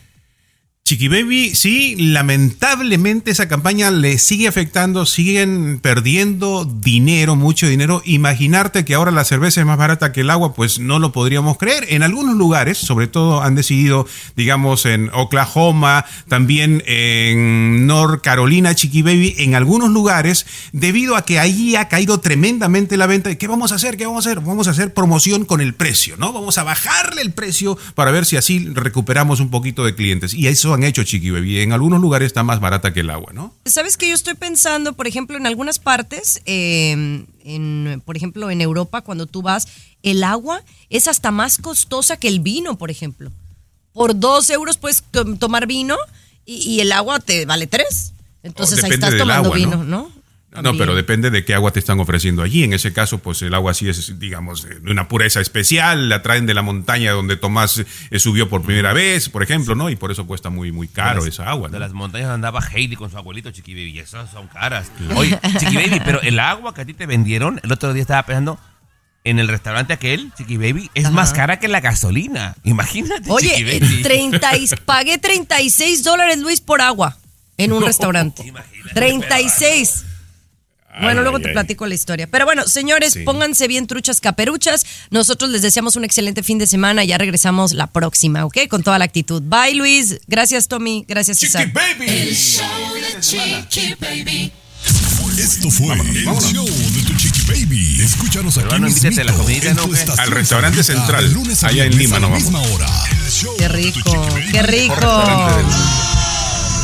Speaker 3: Chiqui Baby, sí, lamentablemente esa campaña le sigue afectando, siguen perdiendo dinero, mucho dinero. Imaginarte que ahora la cerveza es más barata que el agua, pues no lo podríamos creer. En algunos lugares, sobre todo han decidido, digamos, en Oklahoma, también en North Carolina, Chiqui Baby, en algunos lugares, debido a que allí ha caído tremendamente la venta. ¿Qué vamos a hacer? ¿Qué vamos a hacer? Vamos a hacer promoción con el precio, ¿no? Vamos a bajarle el precio para ver si así recuperamos un poquito de clientes. Y eso han hecho, Chiqui Baby. En algunos lugares está más barata que el agua, ¿no?
Speaker 4: ¿Sabes que yo estoy pensando, por ejemplo, en algunas partes, eh, en, por ejemplo, en Europa, cuando tú vas, el agua es hasta más costosa que el vino, por ejemplo. Por dos euros puedes to- tomar vino y, y el agua te vale tres. Entonces
Speaker 3: Oh,
Speaker 4: ahí estás tomando
Speaker 3: agua,
Speaker 4: vino,
Speaker 3: ¿no?
Speaker 4: ¿no?
Speaker 3: No, no, pero depende de qué agua te están ofreciendo allí. En ese caso, pues el agua sí es, digamos, de una pureza especial. La traen de la montaña donde Tomás eh, subió por primera vez, por ejemplo, ¿no? Y por eso cuesta muy, muy caro
Speaker 5: las-
Speaker 3: esa agua.
Speaker 5: De
Speaker 3: ¿no?
Speaker 5: las montañas andaba Heidi con su abuelito Chiqui Baby. Y esas son caras. Oye, Chiqui Baby, pero el agua que a ti te vendieron, el otro día estaba pensando en el restaurante aquel, Chiqui Baby, es más cara que la gasolina. Imagínate, Chiqui
Speaker 4: Oye, eh,
Speaker 5: Baby.
Speaker 4: 30 y- pagué 36 dólares, Luis, por agua en un restaurante. 36. Bueno,
Speaker 3: Ay,
Speaker 4: luego
Speaker 3: ay,
Speaker 4: te
Speaker 3: ay.
Speaker 4: platico la historia. Pero bueno, señores,
Speaker 3: Sí.
Speaker 4: pónganse bien truchas caperuchas. Nosotros les deseamos un excelente fin de semana. Ya regresamos la próxima, ¿ok? Con toda la actitud. Bye, Luis. Gracias, Tommy. Gracias, César.
Speaker 7: El show de Chiqui Baby.
Speaker 1: Esto fue el show de tu Chiqui Baby. Escúchanos aquí
Speaker 5: a la
Speaker 1: en
Speaker 5: ¿no?
Speaker 3: Al restaurante central,
Speaker 1: lunes
Speaker 3: allá en Lima
Speaker 1: hora. El show
Speaker 4: Qué rico,
Speaker 1: Chiqui Baby.
Speaker 4: qué rico.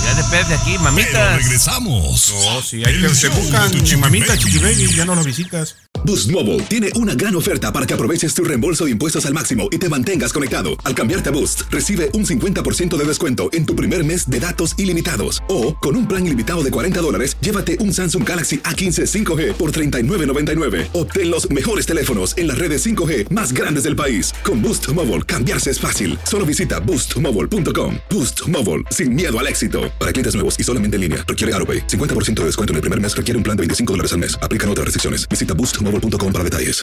Speaker 5: Ya despede de aquí,
Speaker 1: Pero
Speaker 5: mamitas.
Speaker 1: regresamos.
Speaker 3: No, si hay que,
Speaker 1: show
Speaker 3: buscan
Speaker 1: tu
Speaker 3: mamita,
Speaker 1: Baby.
Speaker 3: Chiqui Baby, ya no nos visitas.
Speaker 14: Boost Mobile tiene una gran oferta para que aproveches tu reembolso de impuestos al máximo y te mantengas conectado. Al cambiarte a Boost, recibe un 50% de descuento en tu primer mes de datos ilimitados. O, con un plan ilimitado de 40 dólares, llévate un Samsung Galaxy A15 5G por $39.99. Obtén los mejores teléfonos en las redes 5G más grandes del país. Con Boost Mobile, cambiarse es fácil. Solo visita boostmobile.com. Boost Mobile, sin miedo al éxito. Para clientes nuevos y solamente en línea, requiere AroPay. 50% de descuento en el primer mes requiere un plan de 25 dólares al mes. Aplican otras restricciones. Visita boostmobile.com para detalles.